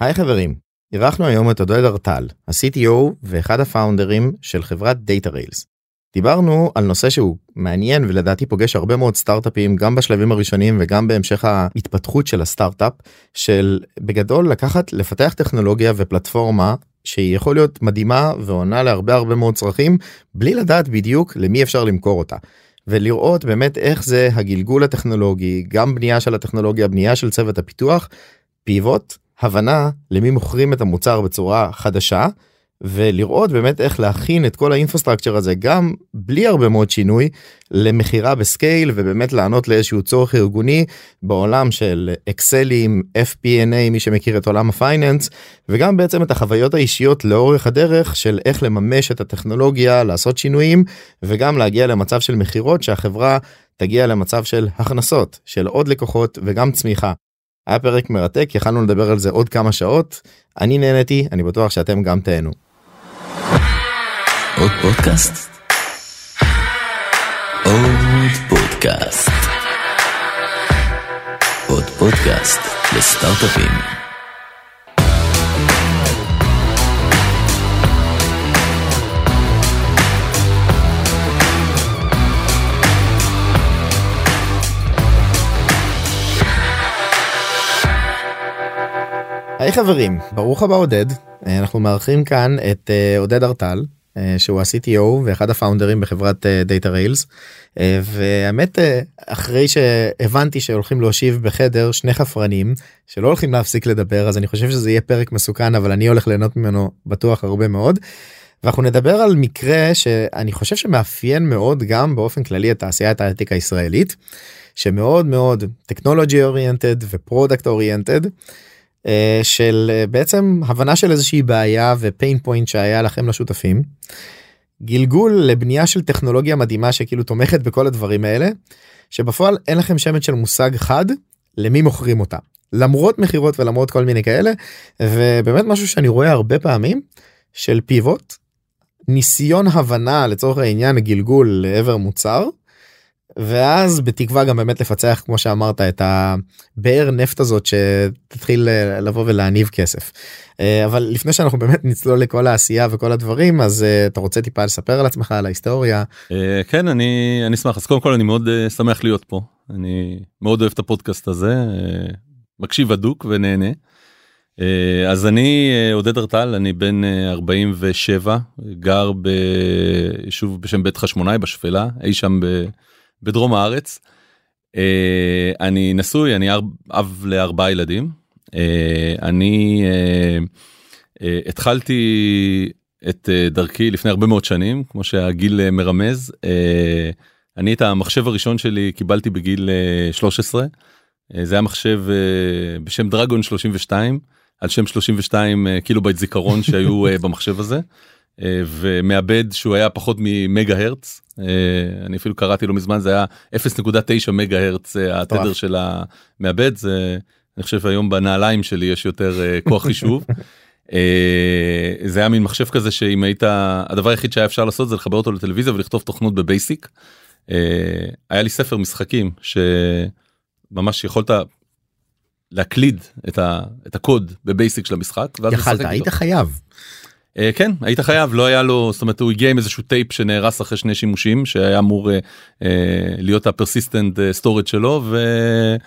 היי חברים, אירחנו היום את עודד ארטל, ה-CTO ואחד הפאונדרים של חברת Data Rails. דיברנו על נושא שהוא מעניין ולדעתי פוגש הרבה מאוד סטארט-אפים גם בשלבים הראשונים וגם בהמשך ההתפתחות של הסטארט-אפ של בגדול לקחת לפתח טכנולוגיה ופלטפורמה שהיא יכול להיות מדהימה ועונה להרבה הרבה מאוד צרכים בלי לדעת בדיוק למי אפשר למכור אותה. ולראות באמת איך זה הגלגול הטכנולוגי גם בנייה של הטכנולוגיה בנייה של צוות הפיתוח pivot הבנה למי מוכרים את המוצר בצורה חדשה ולראות באמת איך להכין את כל ה infrastructure הזה גם בלי הרבה מאוד שינוי למכירה ב scale ובאמת לענות לאיזשהו צורך ארגוני בעולם של אקסלים FP&A מי שמכיר את עולם ה finance וגם בעצם את החוויות האישיות לאורך הדרך של איך לממש את הטכנולוגיה לעשות שינויים וגם להגיע למצב של מכירות שהחברה תגיע למצב של הכנסות של עוד לקוחות וגם צמיחה. היה פרק מרתק יכלנו לדבר על זה עוד כמה שעות אני נהניתי אני בטוח שאתם גם תהנו. עוד פודקאסט? עוד פודקאסט. עוד פודקאסט לסטארט-אפים. היי חברים ברוך הבא עודד אנחנו מארחים כאן את אה, עודד ארטל אה, שהוא ה-CTO ואחד הפאונדרים בחברת אה, Data Rails והאמת אחרי שהבנתי שהולכים להושיב בחדר שני חפרנים שלא הולכים להפסיק לדבר אז אני חושב שזה יהיה פרק מסוכן אבל אני הולך ליהנות ממנו בטוח הרבה מאוד. ואנחנו נדבר על מקרה שאני חושב שמאפיין מאוד גם באופן כללי את תעשיית ההייטק הישראלית שמאוד מאוד טכנולוגי oriented ו product oriented. אה, של אה, בעצם הבנה של איזושהי בעיה ו pain point שהיה לכם לשותפים. גלגול לבנייה של טכנולוגיה מדהימה שכאילו תומכת בכל הדברים האלה שבפועל אין לכם שמץ של מושג חד למי מוכרים אותה למרות מכירות ולמרות כל מיני כאלה ובאמת משהו שאני רואה הרבה פעמים של pivot ניסיון הבנה לצורך העניין גלגול לעבר מוצר ואז בתקווה גם באמת לפצח כמו שאמרת את הבאר נפט הזאת שתתחיל אה, לבוא ולהניב כסף. אה, אבל לפני שאנחנו באמת נצלול לכל העשייה וכל הדברים אז אה, אתה רוצה טיפה לספר על עצמך על ההיסטוריה. כן אני אני אשמח אז קודם כל אני מאוד שמח להיות פה אני מאוד אוהב את הפודקאסט הזה מקשיב הדוק ונהנה. אז אני עודד ארטל אני בן 47 גר ביישוב בשם בית חשמונאי בשפלה אי שם. ב... בדרום הארץ. אה, אני נשוי, אני אב לארבעה ילדים. אה, אני אה, התחלתי את דרכי לפני הרבה מאוד שנים, כמו שהגיל מרמז. אני את המחשב הראשון שלי קיבלתי בגיל 13. זה היה מחשב בשם דרגון 32, על שם 32 קילו בייט זיכרון שהיו במחשב הזה. ומעבד שהוא היה פחות ממגה הרץ אה, אני אפילו קראתי לא מזמן זה היה 0.9 מגה הרץ אה, התדר של המעבד זה אני חושב היום בנעליים שלי יש יותר אה, כוח חישוב. זה היה מין מחשב כזה שאם היית הדבר היחיד שהיה אפשר לעשות זה לחבר אותו לטלוויזיה ולכתוב תוכנות בבייסיק. היה לי ספר משחקים שממש יכולת להקליד את, ה, את הקוד בבייסיק של המשחק. יכלת היית חייב. אה, כן היית חייב לא היה לו זאת אומרת הוא הגיע עם איזשהו טייפ שנהרס אחרי שני שימושים שהיה אמור אה, אה, להיות ה persistent storage שלו ו, אה,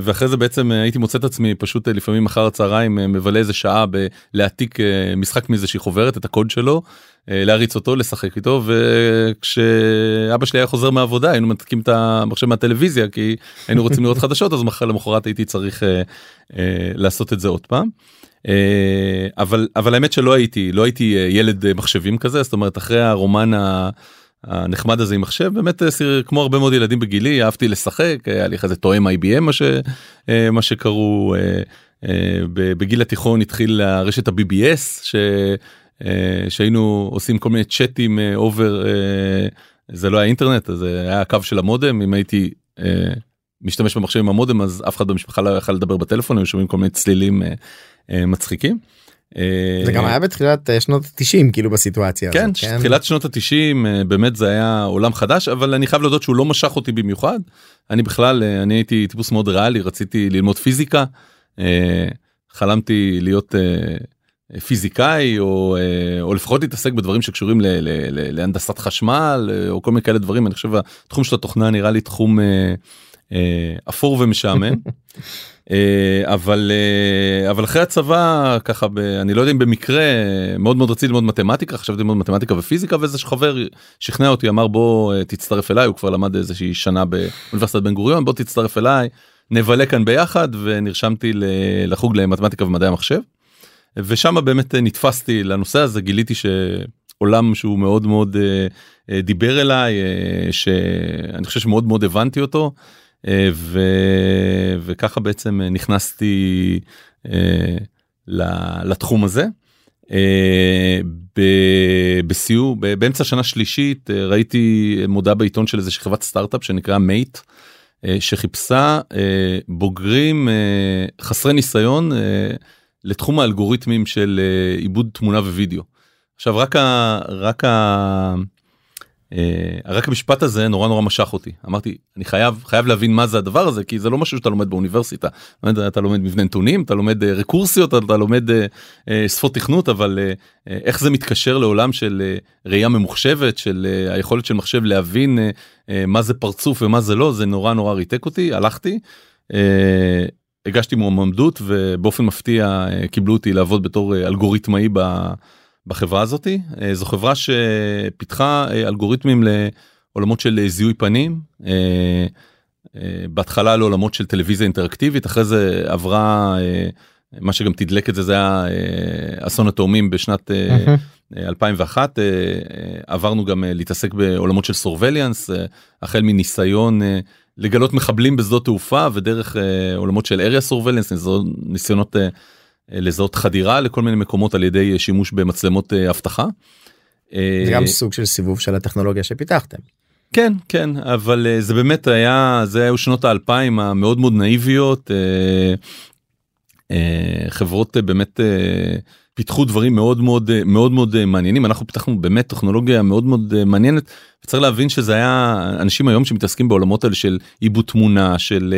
ואחרי זה בעצם אה, הייתי מוצא את עצמי פשוט אה, לפעמים אחר הצהריים מבלה איזה שעה בלהעתיק משחק מאיזושהי חוברת את הקוד שלו. להריץ אותו לשחק איתו וכשאבא שלי היה חוזר מהעבודה היינו מנתקים את המחשב מהטלוויזיה כי היינו רוצים לראות חדשות אז מחר למחרת הייתי צריך לעשות את זה עוד פעם. אה, אבל אבל האמת שלא הייתי לא הייתי אה, ילד אה, מחשבים כזה זאת אומרת אחרי הרומן הנחמד הזה עם מחשב באמת כמו הרבה מאוד ילדים בגילי אהבתי לשחק היה לי כזה תואם IBM מה, ש, מה שקראו בגיל התיכון התחיל הרשת ה-BBS ש, שהיינו עושים כל מיני צ'אטים אובר זה לא היה אינטרנט זה היה הקו של המודם אם הייתי. משתמש במחשב עם המודם אז אף אחד במשפחה לא יכל לדבר בטלפון היו שומעים כל מיני צלילים אה, מצחיקים. אה, זה גם היה בתחילת אה, שנות 90 כאילו בסיטואציה כן, הזאת, כן תחילת שנות ה-90 באמת זה היה עולם חדש אבל אני חייב להודות שהוא לא משך אותי במיוחד. אני בכלל אני הייתי טיפוס מאוד ריאלי רציתי ללמוד פיזיקה חלמתי להיות אה, פיזיקאי או אה, או לפחות להתעסק בדברים שקשורים ל, ל, ל, להנדסת חשמל אה, או כל מיני כאלה דברים. אני חושב התחום של התוכנה נראה לי תחום אה, אה, אפור ומשעמם. אה, אבל אה, אבל אחרי הצבא ככה ב, אני לא יודע אם במקרה מאוד מאוד רציתי ללמוד מתמטיקה חשבתי ללמוד מתמטיקה ופיזיקה ואיזה חבר שכנע אותי אמר בוא אה, תצטרף אליי הוא כבר למד איזושהי שנה באוניברסיטת בן גוריון בוא תצטרף אליי נבלה כאן ביחד ונרשמתי לחוג למתמטיקה ומדעי המחשב. ושם באמת נתפסתי לנושא הזה גיליתי שעולם שהוא מאוד מאוד דיבר אליי שאני חושב שמאוד מאוד הבנתי אותו. ו... וככה בעצם נכנסתי אה, לתחום הזה. אה, בסיור באמצע שנה שלישית אה, ראיתי מודעה בעיתון של איזה חברת סטארט-אפ שנקרא מייט שחיפשה בוגרים חסרי ניסיון לתחום האלגוריתמים של עיבוד תמונה ווידאו. עכשיו רק ה... רק ה... אה, רק המשפט הזה נורא נורא משך אותי אמרתי אני חייב חייב להבין מה זה הדבר הזה כי זה לא משהו שאתה לומד באוניברסיטה אתה לומד מבנה נתונים אתה לומד אה, רקורסיות אתה לומד אה, שפות תכנות אבל איך זה מתקשר לעולם של ראייה ממוחשבת של היכולת של מחשב להבין מה זה פרצוף ומה זה לא זה נורא נורא ריתק אותי הלכתי. הגשתי מועמדות ובאופן מפתיע קיבלו אותי לעבוד בתור אלגוריתמאי בחברה הזאתי. אה, זו חברה שפיתחה אה, אלגוריתמים לעולמות של אה, זיהוי פנים. בהתחלה לעולמות של טלוויזיה אינטראקטיבית אחרי זה עברה מה שגם תדלק את זה זה היה אסון התאומים בשנת 2001 עברנו גם להתעסק בעולמות של סורווליאנס החל מניסיון לגלות מחבלים בשדות תעופה ודרך עולמות של אריה סורווליאנס ניסיונות לזהות חדירה לכל מיני מקומות על ידי שימוש במצלמות אה, אבטחה. זה גם סוג של סיבוב של הטכנולוגיה שפיתחתם. כן כן אבל אה, זה באמת היה זה היו שנות האלפיים המאוד מאוד נאיביות אה, חברות באמת פיתחו דברים מאוד מאוד מאוד מאוד מעניינים. אנחנו פיתחנו באמת טכנולוגיה מאוד מאוד מעניינת. צריך להבין שזה היה אנשים היום שמתעסקים בעולמות האלה של עיבוד תמונה של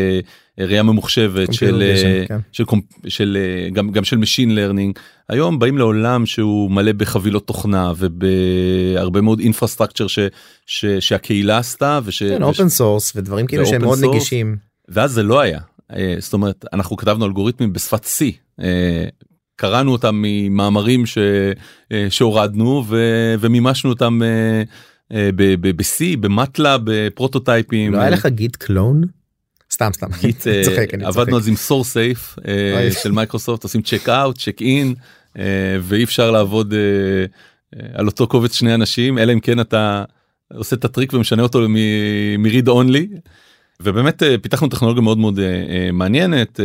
ראייה ממוחשבת של כן. של, של גם גם של machine learning היום באים לעולם שהוא מלא בחבילות תוכנה ובהרבה מאוד infrastructure שהקהילה עשתה וש open כן, source ודברים כאילו שהם מאוד נגישים. ואז זה לא היה. זאת אומרת אנחנו כתבנו אלגוריתמים בשפת C קראנו אותם ממאמרים ש, שהורדנו ו, ומימשנו אותם ב-C, ב-MATLAB, בפרוטוטייפים. לא היה לך git clone? סתם סתם git עבדנו אז עם SourceSafe של מייקרוסופט עושים check out check in ואי אפשר לעבוד על אותו קובץ שני אנשים אלא אם כן אתה עושה את הטריק ומשנה אותו מ read only. ובאמת פיתחנו טכנולוגיה מאוד מאוד מעניינת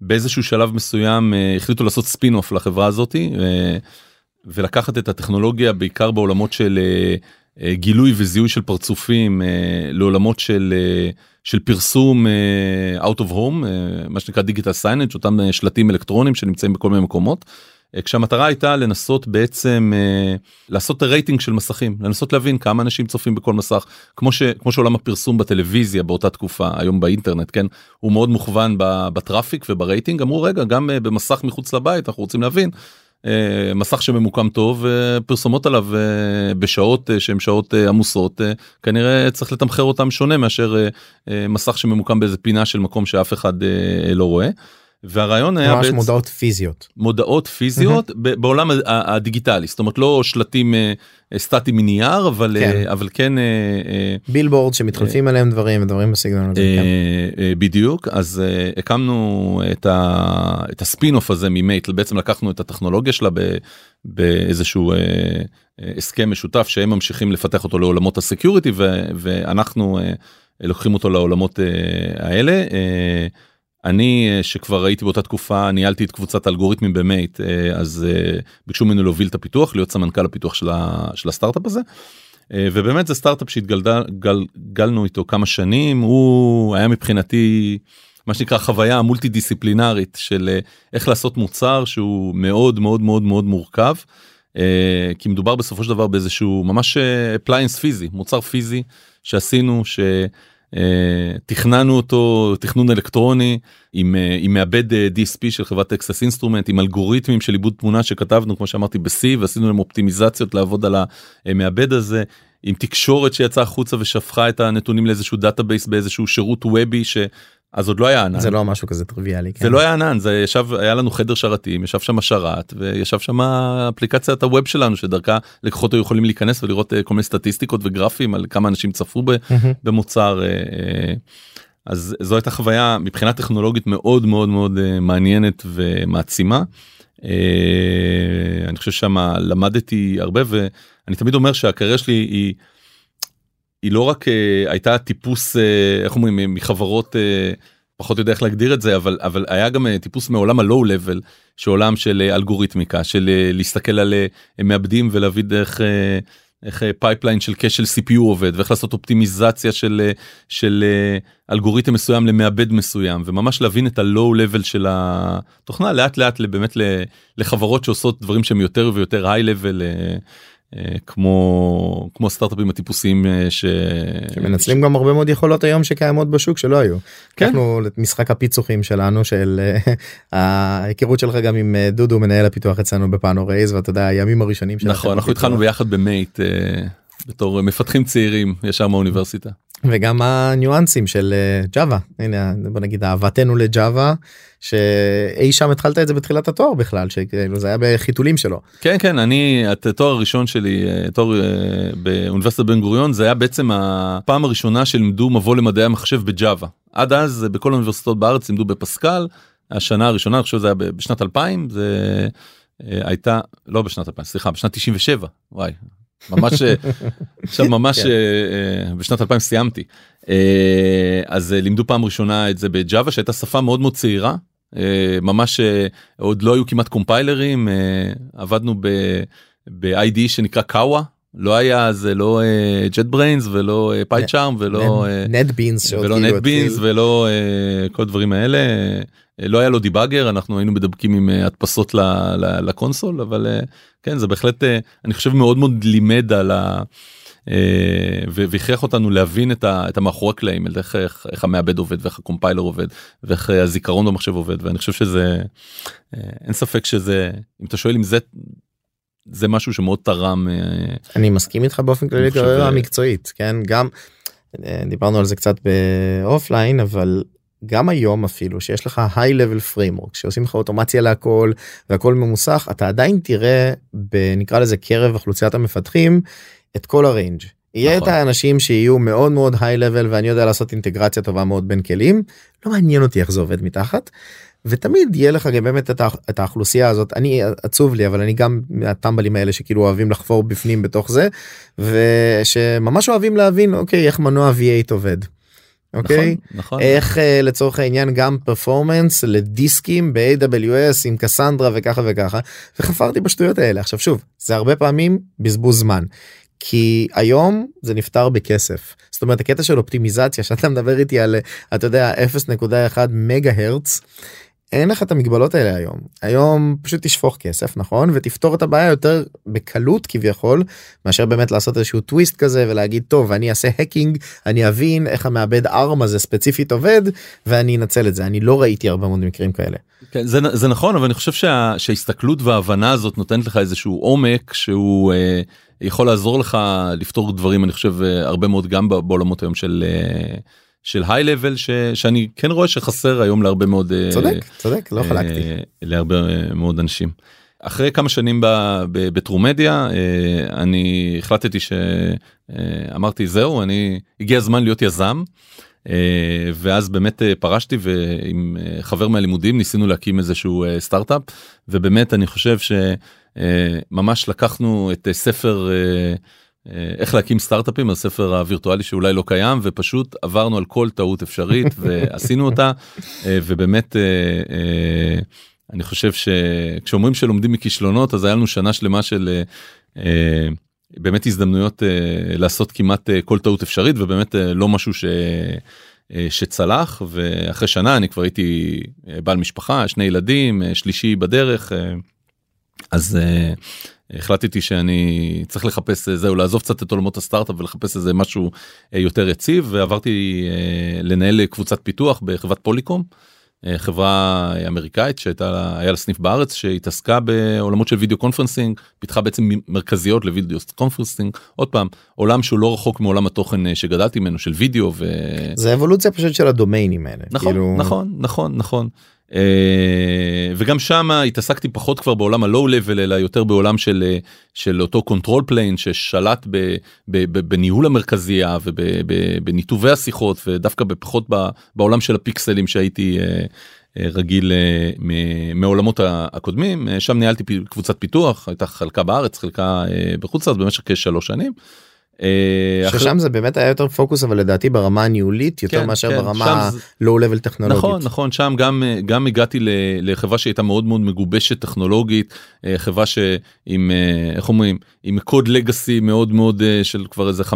באיזשהו שלב מסוים החליטו לעשות spin off לחברה הזאתי ולקחת את הטכנולוגיה בעיקר בעולמות של גילוי וזיהוי של פרצופים לעולמות של של פרסום out of home מה שנקרא digital signage אותם שלטים אלקטרונים שנמצאים בכל מיני מקומות. אה, כשהמטרה הייתה לנסות בעצם אה, לעשות את הרייטינג של מסכים לנסות להבין כמה אנשים צופים בכל מסך כמו שכמו שעולם הפרסום בטלוויזיה באותה תקופה היום באינטרנט כן הוא מאוד מוכוון ב traffic וברייטינג אמרו רגע גם אה, במסך מחוץ לבית אנחנו רוצים להבין אה, מסך שממוקם טוב פרסומות עליו אה, בשעות אה, שהן שעות עמוסות כנראה צריך לתמחר אותם שונה מאשר מסך שממוקם באיזה פינה של מקום שאף אחד לא רואה. והרעיון היה ממש מודעות פיזיות מודעות פיזיות בעולם הדיגיטלי זאת אומרת לא שלטים סטטיים מנייר אבל כן. אבל כן בילבורד שמתחלפים עליהם דברים ודברים בסגנון הזה. כן. בדיוק אז הקמנו את, ה, את ה spin off הזה ממייטל בעצם לקחנו את הטכנולוגיה שלה באיזשהו הסכם משותף שהם ממשיכים לפתח אותו לעולמות ה security ואנחנו לוקחים אותו לעולמות האלה. אני אה, שכבר הייתי באותה תקופה ניהלתי את קבוצת אלגוריתמים במייט אה, אז אה, ביקשו ממנו להוביל את הפיתוח להיות סמנכ"ל הפיתוח של, ה, של הסטארט-אפ הזה. ובאמת זה סטארט-אפ שהתגלגלנו איתו כמה שנים הוא היה מבחינתי מה שנקרא חוויה multi דיסציפלינרית של איך לעשות מוצר שהוא מאוד מאוד מאוד מאוד מורכב. כי מדובר בסופו של דבר באיזשהו ממש appliance פיזי מוצר פיזי שעשינו ש... תכננו אותו תכנון אלקטרוני עם, עם מעבד DSP של חברת Texas Instruments עם אלגוריתמים של עיבוד תמונה שכתבנו כמו שאמרתי ב-C ועשינו להם אופטימיזציות לעבוד על המעבד הזה עם תקשורת שיצאה החוצה ושפכה את הנתונים לאיזשהו database באיזשהו שירות web י ש... אז עוד לא היה ענן. זה לא משהו כזה טריוויאלי. זה כן. לא היה ענן, זה ישב, היה לנו חדר שרתים, ישב שם שרת וישב שם אפליקציית ה web שלנו שדרכה לקוחות היו יכולים להיכנס ולראות אה, כל מיני סטטיסטיקות וגרפים על כמה אנשים צפו במוצר. אה, אה, אז זו הייתה חוויה מבחינה טכנולוגית מאוד מאוד מאוד מעניינת ומעצימה. אני חושב שמה למדתי הרבה ואני תמיד אומר שהקריירה שלי היא. היא לא רק uh, הייתה טיפוס uh, איך אומרים מחברות uh, פחות יודע איך להגדיר את זה אבל אבל היה גם טיפוס מעולם ה low level שעולם של אלגוריתמיקה של להסתכל על מעבדים ולהביא דרך. uh, איך pipeline של של CPU עובד ואיך לעשות אופטימיזציה של של אלגוריתם מסוים למעבד מסוים וממש להבין את ה low level של התוכנה לאט לאט באמת לחברות שעושות דברים שהם יותר ויותר היי לבל אה, כמו כמו סטארטאפים הטיפוסיים אה, ש... שמנצלים גם הרבה מאוד יכולות היום שקיימות בשוק שלא היו. כן. אנחנו משחק הפיצוחים שלנו של אה, ההיכרות שלך גם עם דודו מנהל הפיתוח אצלנו בפאנו רייז ואתה יודע הימים הראשונים נכון אנחנו התחלנו ביחד במייט בתור מפתחים צעירים ישר מהאוניברסיטה. וגם הניואנסים של ג'אווה הנה בוא נגיד אהבתנו לג'אווה שאי שם התחלת את זה בתחילת התואר בכלל שכאילו זה היה בחיתולים שלו. כן כן אני את התואר הראשון שלי תואר אה, באוניברסיטת בן גוריון זה היה בעצם הפעם הראשונה שלימדו מבוא למדעי המחשב בג'אווה עד אז בכל האוניברסיטאות בארץ לימדו בפסקל השנה הראשונה אני חושב שזה היה בשנת 2000 זה אה, הייתה לא בשנת 2000 סליחה בשנת 97 וואי ממש עכשיו ממש כן. אה, בשנת 2000 סיימתי. אז לימדו פעם ראשונה את זה ב Java שהייתה שפה מאוד מאוד צעירה. אה, ממש אה, עוד לא היו כמעט קומפיילרים אה, עבדנו ב-IDE שנקרא Kawa לא היה זה לא JetBrains ולא PyCharm ולא NetBeans ולא NetBeans ולא כל הדברים האלה לא היה לו debugger אנחנו היינו מדבגים עם הדפסות לקונסול אבל כן זה בהחלט אני חושב מאוד מאוד לימד על ה... אה, והכריח אותנו להבין את, ה, את המאחורי הקלעים איך, איך, איך המעבד עובד ואיך הקומפיילר עובד ואיך הזיכרון במחשב עובד ואני חושב שזה אה, אין ספק שזה אם אתה שואל אם זה זה משהו שמאוד תרם. אה, אני מסכים איתך באופן כללי קריירה מקצועית כן גם דיברנו על זה קצת באופליין אבל גם היום אפילו שיש לך high level framework שעושים לך אוטומציה להכל והכל ממוסך אתה עדיין תראה בנקרא לזה קרב אוכלוסיית המפתחים את כל הריינג'. יהיה נכון. את האנשים שיהיו מאוד מאוד היי לבל ואני יודע לעשות אינטגרציה טובה מאוד בין כלים לא מעניין אותי איך זה עובד מתחת. ותמיד יהיה לך גם באמת את, את האוכלוסייה הזאת אני עצוב לי אבל אני גם מהטמבלים האלה שכאילו אוהבים לחפור בפנים בתוך זה ושממש אוהבים להבין אוקיי איך מנוע v8 עובד. אוקיי? נכון, נכון. איך uh, לצורך העניין גם פרפורמנס לדיסקים ב-AWS עם קסנדרה וככה וככה וחפרתי בשטויות האלה. עכשיו שוב זה הרבה פעמים בזבוז זמן כי היום זה נפתר בכסף. זאת אומרת הקטע של אופטימיזציה שאתה מדבר איתי על אתה יודע 0.1 מגה הרץ אין לך את המגבלות האלה היום היום פשוט תשפוך כסף נכון ותפתור את הבעיה יותר בקלות כביכול מאשר באמת לעשות איזשהו טוויסט כזה ולהגיד טוב אני אעשה הקינג אני אבין איך המעבד ארם הזה ספציפית עובד ואני אנצל את זה אני לא ראיתי הרבה מאוד מקרים כאלה. כן, זה, זה נכון אבל אני חושב שה, שההסתכלות וההבנה הזאת נותנת לך איזשהו עומק שהוא. אה... יכול לעזור לך לפתור דברים אני חושב אה, הרבה מאוד גם בעולמות היום של אה, של היי לבל שאני כן רואה שחסר היום להרבה מאוד אה, צודק צודק לא חלקתי להרבה מאוד אנשים. אחרי כמה שנים בטרומדיה אני החלטתי שאמרתי זהו אני הגיע הזמן להיות יזם. ואז באמת פרשתי ועם חבר מהלימודים ניסינו להקים איזשהו סטארט-אפ ובאמת אני חושב ש... אה, ממש לקחנו את אה, ספר אה, איך להקים סטארט-אפים הספר הווירטואלי שאולי לא קיים ופשוט עברנו על כל טעות אפשרית ועשינו אותה. ובאמת אני חושב שכשאומרים שלומדים מכישלונות אז היה לנו שנה שלמה של באמת הזדמנויות לעשות כמעט כל טעות אפשרית ובאמת לא משהו ש... שצלח. ואחרי שנה אני כבר הייתי בעל משפחה שני ילדים שלישי בדרך אז החלטתי שאני צריך לחפש זהו לעזוב קצת את עולמות הסטארט-אפ ולחפש איזה משהו יותר יציב ועברתי לנהל קבוצת פיתוח בחברת Polycom. חברה אמריקאית שהייתה היה לה סניף בארץ שהתעסקה בעולמות של video conferencing פיתחה בעצם מרכזיות ל video conferencing עוד פעם עולם שהוא לא רחוק מעולם התוכן שגדלתי ממנו של וידאו ו... זה אבולוציה פשוט של הדומיינים האלה נכון כאילו... נכון נכון נכון וגם שם התעסקתי פחות כבר בעולם ה low level אלא יותר בעולם של של אותו control plane ששלט ב, ב, ב, בניהול המרכזייה ובניתובי השיחות ודווקא בפחות בעולם של הפיקסלים שהייתי uh, רגיל מעולמות הקודמים שם ניהלתי קבוצת פיתוח הייתה חלקה בארץ חלקה בחוץ לארץ במשך כשלוש שנים. אה, ששם זה באמת היה יותר פוקוס אבל לדעתי ברמה הניהולית יותר כן, מאשר כן, ברמה לואו לבל טכנולוגית. נכון נכון שם גם גם הגעתי לחברה שהייתה מאוד מאוד מגובשת טכנולוגית אה, חברה שעם אה, איך אומרים עם קוד לגאסי מאוד מאוד של כבר איזה 15-16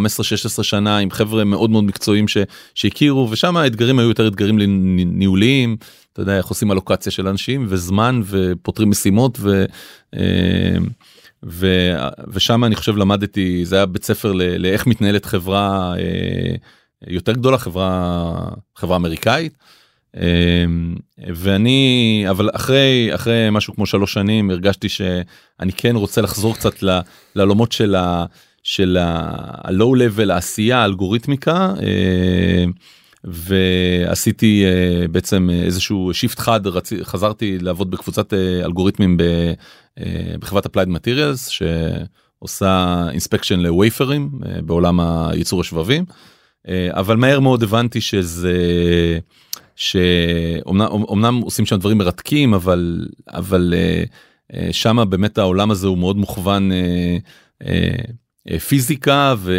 שנה עם חבר'ה מאוד מאוד מקצועיים ש, שהכירו ושם האתגרים היו יותר אתגרים ניהוליים. אתה יודע איך עושים אלוקציה של אנשים וזמן ופותרים משימות. ו, ושם אני חושב למדתי זה היה בית ספר לאיך מתנהלת חברה אה, יותר גדולה חברה חברה אמריקאית. אה, ואני אבל אחרי אחרי משהו כמו שלוש שנים הרגשתי שאני כן רוצה לחזור קצת לעולמות של ה-low level העשייה האלגוריתמיקה אה, ועשיתי uh, בעצם איזשהו shift חד רצ... חזרתי לעבוד בקבוצת uh, אלגוריתמים ב... בחברת Applied Materials שעושה inspection ל wafer ים בעולם הייצור השבבים אבל מהר מאוד הבנתי שזה שאומנם עושים שם דברים מרתקים אבל אבל שמה באמת העולם הזה הוא מאוד מוכוון. אה, פיזיקה ו...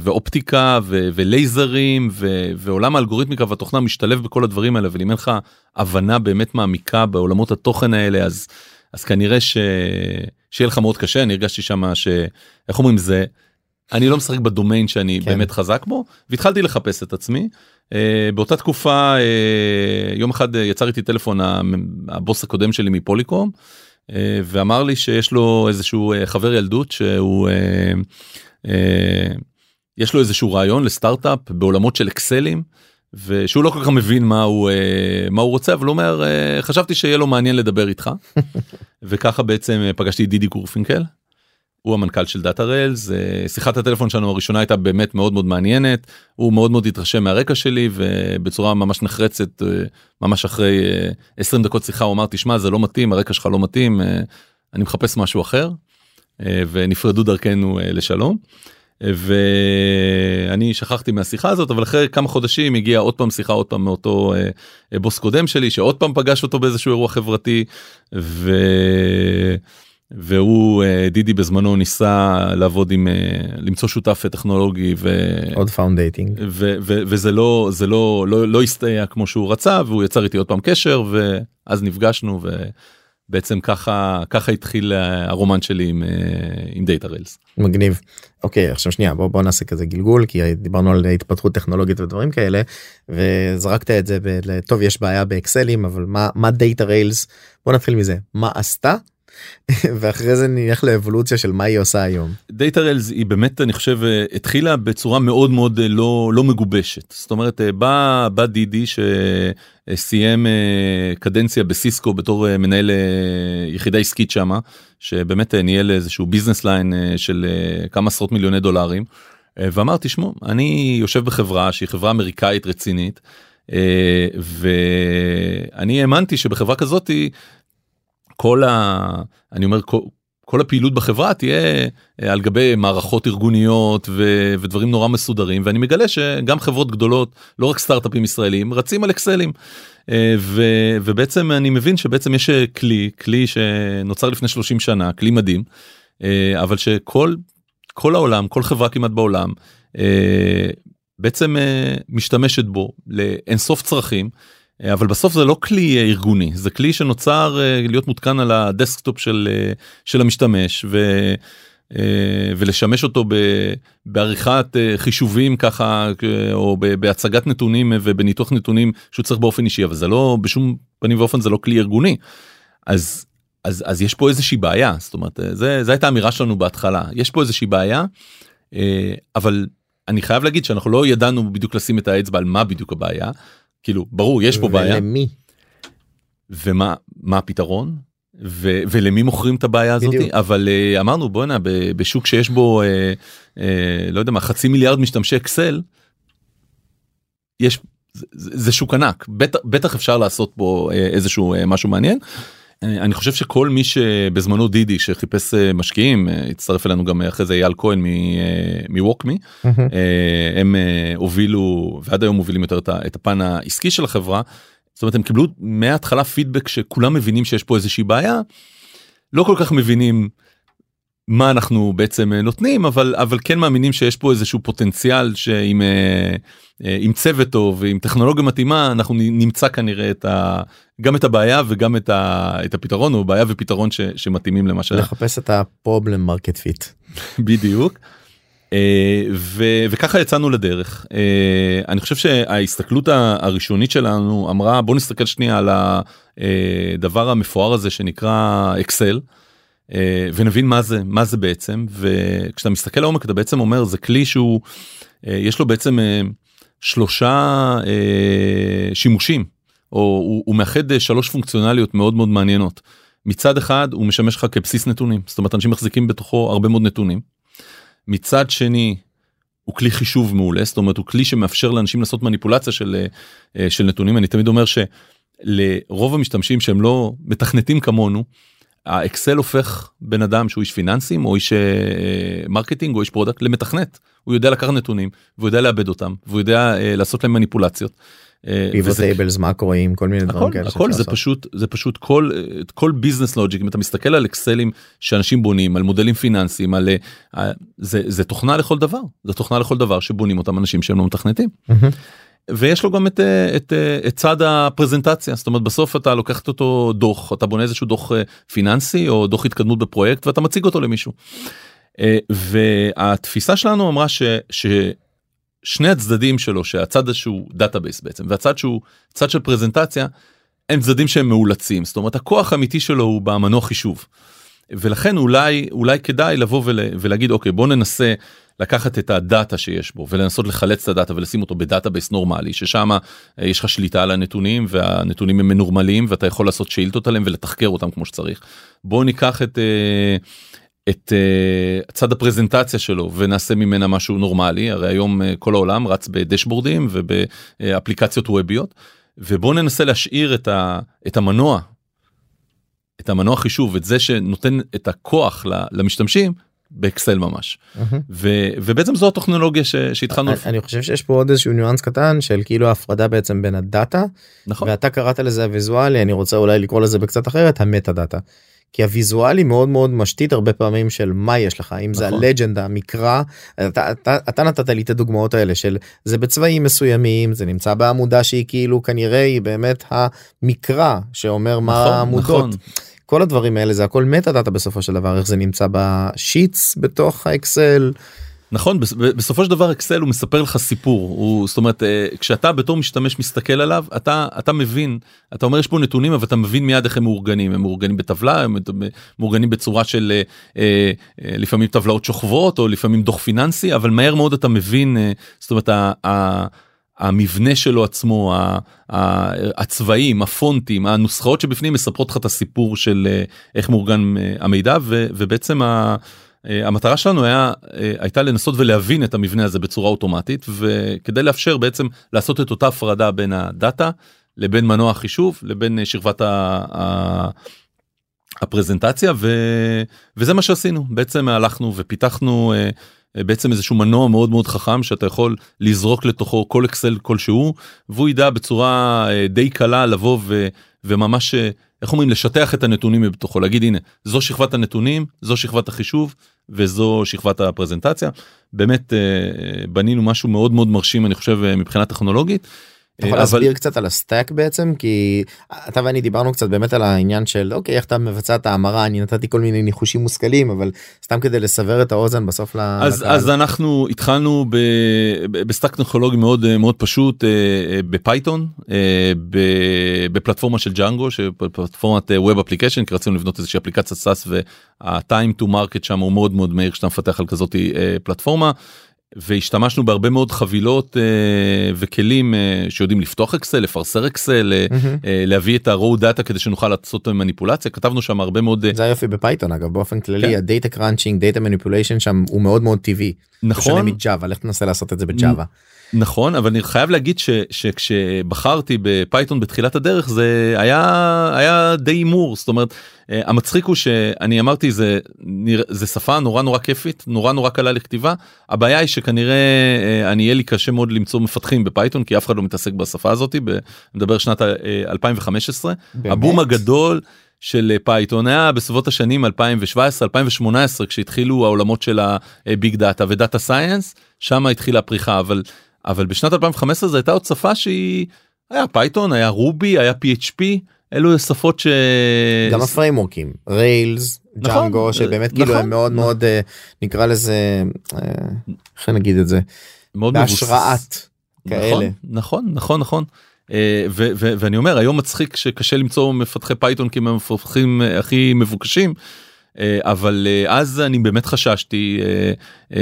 ואופטיקה ו... ולייזרים ו... ועולם האלגוריתמיקה והתוכנה משתלב בכל הדברים האלה ואם אין לך הבנה באמת מעמיקה בעולמות התוכן האלה אז אז כנראה ש... שיהיה לך מאוד קשה אני הרגשתי שם שאיך אומרים זה אני לא משחק בדומיין שאני כן. באמת חזק בו והתחלתי לחפש את עצמי uh, באותה תקופה uh, יום אחד יצר איתי טלפון הבוס הקודם שלי מפוליקום. אה, ואמר לי שיש לו איזשהו אה, חבר ילדות שהוא אה, יש לו איזשהו רעיון לסטארט-אפ בעולמות של אקסלים ושהוא לא כל כך מבין מה הוא מה הוא רוצה אבל הוא אומר חשבתי שיהיה לו מעניין לדבר איתך. וככה בעצם פגשתי את דידי גורפינקל הוא המנכ"ל של דאטה ריילס שיחת הטלפון שלנו הראשונה הייתה באמת מאוד מאוד מעניינת הוא מאוד מאוד התרשם מהרקע שלי ובצורה ממש נחרצת אה, ממש אחרי 20 אה, דקות שיחה הוא אמר תשמע זה לא מתאים הרקע שלך לא מתאים אה, אני מחפש משהו אחר ונפרדו דרכנו לשלום. ואני שכחתי מהשיחה הזאת אבל אחרי כמה חודשים הגיעה עוד פעם שיחה עוד פעם מאותו בוס קודם שלי שעוד פעם פגש אותו באיזשהו אירוע חברתי. ו... והוא אה, דידי בזמנו ניסה לעבוד עם אה, למצוא שותף טכנולוגי ו... co-founder dating וזה לא זה לא לא לא הסתייע כמו שהוא רצה והוא יצר איתי עוד פעם קשר ואז נפגשנו ובעצם ככה ככה התחיל הרומן שלי עם עם Datarails. מגניב. אוקיי עכשיו שנייה בוא בוא נעשה כזה גלגול כי דיברנו על התפתחות טכנולוגית ודברים כאלה וזרקת את זה טוב יש בעיה באקסלים אבל מה מה Datarails בוא נתחיל מזה. מה עשתה ואחרי זה נלך לאבולוציה של מה היא עושה היום. Datarails היא באמת אני חושב התחילה בצורה מאוד מאוד אה, לא לא מגובשת זאת אומרת אה, בא בא דידי שסיים אה, קדנציה בסיסקו בתור מנהל יחידה עסקית שמה שבאמת ניהל איזשהו ביזנס ליין של כמה עשרות מיליוני דולרים. ואמרתי שמעו אני יושב בחברה שהיא חברה אמריקאית רצינית. ואני האמנתי שבחברה כזאתי כל ה... אני אומר כל, כל הפעילות בחברה תהיה אה, על גבי מערכות ארגוניות ו... ודברים נורא מסודרים ואני מגלה שגם חברות גדולות לא רק סטארט-אפים ישראלים רצים על אקסלים. אה, ו... ובעצם אני מבין שבעצם יש אה, כלי כלי שנוצר לפני 30 שנה כלי מדהים אבל שכל כל העולם כל חברה כמעט בעולם בעצם משתמשת בו לאינסוף צרכים אבל בסוף זה לא כלי אה, ארגוני זה כלי שנוצר אה, להיות מותקן על ה desktop של של המשתמש ו, ולשמש אותו בעריכת חישובים ככה או בהצגת נתונים ובניתוח נתונים שהוא צריך באופן אישי אבל זה לא בשום פנים ואופן זה לא כלי ארגוני. אז אז אז יש פה איזושהי בעיה זאת אומרת זה זה הייתה אמירה שלנו בהתחלה יש פה איזושהי בעיה אה, אבל אני חייב להגיד שאנחנו לא ידענו בדיוק לשים את האצבע על מה בדיוק הבעיה כאילו ברור יש פה בעיה ולמי? ומה מה הפתרון ו, ולמי מוכרים את הבעיה הזאת בדיוק. אבל uh, אמרנו בואנה ב- בשוק שיש בו uh, uh, לא יודע מה חצי מיליארד משתמשי אקסל. יש זה, זה שוק ענק בטח בטח אפשר לעשות בו uh, איזשהו uh, משהו מעניין. אני חושב שכל מי שבזמנו דידי שחיפש uh, משקיעים uh, הצטרף אלינו גם אחרי זה אייל כהן מווקמי. אה, הם אה, הובילו ועד היום מובילים יותר את הפן העסקי של החברה. זאת אומרת הם קיבלו מההתחלה פידבק שכולם מבינים שיש פה איזושהי בעיה. לא כל כך מבינים מה אנחנו בעצם אה, נותנים אבל אבל כן מאמינים שיש פה איזשהו פוטנציאל שעם אה, אה, עם צוות טוב ועם טכנולוגיה מתאימה אנחנו נמצא כנראה את ה, גם את הבעיה וגם את, ה, את הפתרון או בעיה ופתרון ש, שמתאימים למה ש... לחפש את ה-problem market fit. בדיוק. ו- וככה יצאנו לדרך אני חושב שההסתכלות הראשונית שלנו אמרה בוא נסתכל שנייה על הדבר המפואר הזה שנקרא אקסל ונבין מה זה מה זה בעצם וכשאתה מסתכל לעומק אתה בעצם אומר זה כלי שהוא אה, יש לו בעצם אה, שלושה אה, שימושים או הוא, מאחד אה, שלוש פונקציונליות מאוד מאוד מעניינות. מצד אחד הוא משמש לך כבסיס נתונים זאת אומרת אנשים מחזיקים בתוכו הרבה מאוד נתונים. מצד שני הוא כלי חישוב מעולה זאת אומרת הוא כלי שמאפשר לאנשים לעשות מניפולציה של אה, אה, של נתונים אני תמיד אומר שלרוב המשתמשים שהם לא מתכנתים כמונו. האקסל הופך בן אדם שהוא איש פיננסים או איש אה, marketing או איש product למתכנת הוא יודע לקחת נתונים והוא יודע לעבד אותם והוא יודע אה, לעשות להם מניפולציות. אה, pivot tables מקרואים כל מיני דברים כאלה. הכל זה. פשוט זה פשוט כל כל business logic אם אתה מסתכל על אקסלים שאנשים בונים על מודלים פיננסיים על אה, זה זה תוכנה לכל דבר זה תוכנה לכל דבר שבונים אותם אנשים שהם לא מתכנתים. ויש לו גם את, אה, את, אה, את צד הפרזנטציה זאת אומרת בסוף אתה לוקח את אותו דוח אתה בונה איזשהו דוח אה, פיננסי או דוח התקדמות בפרויקט ואתה מציג אותו למישהו. והתפיסה שלנו אמרה ש, ששני הצדדים שלו שהצד שהוא database בעצם והצד שהוא צד של פרזנטציה הם צדדים שהם מאולצים זאת אומרת הכוח האמיתי שלו הוא במנוע חישוב. ולכן אולי אולי כדאי לבוא ול, ולהגיד אוקיי בוא ננסה לקחת את ה data שיש בו ולנסות לחלץ את ה data ולשים אותו ב database נורמלי ששם אה, יש לך שליטה על הנתונים והנתונים הם מנורמלים ואתה יכול לעשות שאילתות עליהם ולתחקר אותם כמו שצריך. בוא ניקח את אה, את אה, צד הפרזנטציה שלו ונעשה ממנה משהו נורמלי הרי היום כל העולם רץ בדשבורדים ובאפליקציות ווביות ובוא ננסה להשאיר את, ה, את המנוע את המנוע חישוב את זה שנותן את הכוח למשתמשים באקסל ממש ובעצם זו הטכנולוגיה שהתחלנו אני- חושב שיש פה עוד איזשהו ניואנס קטן של כאילו ההפרדה בעצם בין הדאטה נכון ואתה קראת לזה הוויזואלי אני רוצה אולי לקרוא לזה בקצת אחרת ה metadata. כי הוויזואלי מאוד מאוד משטיח הרבה פעמים של מה יש לך אם זה נכון. הלג'נדה המקרא אתה, אתה, אתה נתת לי את הדוגמאות האלה של זה בצבעים מסוימים זה נמצא בעמודה שהיא כאילו כנראה היא באמת המקרא שאומר מה נכון, העמודות נכון. כל הדברים האלה זה הכל metadata בסופו של דבר איך זה נמצא ב sheets בתוך האקסל. נכון בס- בסופו של דבר אקסל הוא מספר לך סיפור. הוא זאת אומרת אה, כשאתה בתור משתמש מסתכל עליו אתה אתה מבין אתה אומר יש פה נתונים אבל אתה מבין מיד איך הם מאורגנים. הם מאורגנים בטבלה הם מאורגנים בצורה של אה, אה, לפעמים טבלאות שוכבות או לפעמים דוח פיננסי אבל מהר מאוד אתה מבין זאת אומרת המבנה שלו עצמו הצבעים הפונטים הנוסחאות שבפנים מספרות לך את הסיפור של אה, איך מאורגן אה, המידע ובעצם ה- אה, המטרה שלנו היה הייתה לנסות ולהבין את המבנה הזה בצורה אוטומטית וכדי לאפשר בעצם לעשות את אותה הפרדה בין הדאטה לבין מנוע החישוב לבין שכבת ה- הפרזנטציה ו... וזה מה שעשינו. בעצם הלכנו ופיתחנו בעצם איזשהו מנוע מאוד מאוד חכם שאתה יכול לזרוק לתוכו כל אקסל כלשהו והוא ידע בצורה אה, די קלה לבוא ו... וממש אה, איך אומרים? לשטח את הנתונים בתוכו. להגיד הנה זו שכבת הנתונים זו שכבת החישוב וזו שכבת הפרזנטציה. באמת אה, בנינו משהו מאוד מאוד מרשים אני חושב מבחינה טכנולוגית אתה יכול להסביר קצת על ה stack בעצם כי אתה ואני דיברנו קצת באמת על העניין של אוקיי איך אתה מבצע את ההמרה אני נתתי כל מיני ניחושים מושכלים אבל סתם כדי לשבר את האוזן בסוף. אז, אז אנחנו התחלנו ב stack טכנולוגי מאוד מאוד פשוט ב Python בפלטפורמה של ג'אנגו שפלטפורמת web application כי רצינו לבנות איזושהי אפליקציית SaaS וה time to market שם הוא מאוד מאוד מהיר כשאתה מפתח על כזאת פלטפורמה. והשתמשנו בהרבה מאוד חבילות אה, וכלים אה, שיודעים לפתוח אקסל לפרסר אקסל אה, mm-hmm. אה, להביא את ה-raw data כדי שנוכל לעשות מניפולציה כתבנו שם הרבה מאוד אה, זה היופי ב Python אגב באופן כללי כן. ה data crunching data manipulation שם הוא מאוד מאוד טבעי. נכון. מ Java לך תנסה לעשות את זה ב Java. נכון אבל אני חייב להגיד ש, שכשבחרתי ב Python בתחילת הדרך זה היה היה די הימור זאת אומרת אה, המצחיק הוא שאני אמרתי זה זה שפה נורא נורא כיפית נורא נורא קלה לכתיבה הבעיה היא שכנראה אה, אני יהיה לי קשה מאוד למצוא מפתחים ב Python כי אף אחד לא מתעסק בשפה הזאת מדבר שנת 2015 אה, באמת? הבום הגדול. של Python היה בסביבות השנים 2017 2018 כשהתחילו העולמות של ה big data ו data science שם התחילה הפריחה אבל אבל בשנת 2015 זו הייתה עוד שפה שהיא היה Python היה Ruby היה PHP אלו שפות ש... גם הפריימוורקים Rails נכון, ג'אנגו שבאמת נכון, כאילו הם מאוד נכון. מאוד אה, נקרא לזה אה, איך נגיד את זה? מאוד בהשראת כאלה. נכון נכון נכון אה, ואני אומר היום מצחיק שקשה למצוא מפתחי Python כי הם המפתחים הכי מבוקשים. אה, אבל אה, אז אני באמת חששתי אה,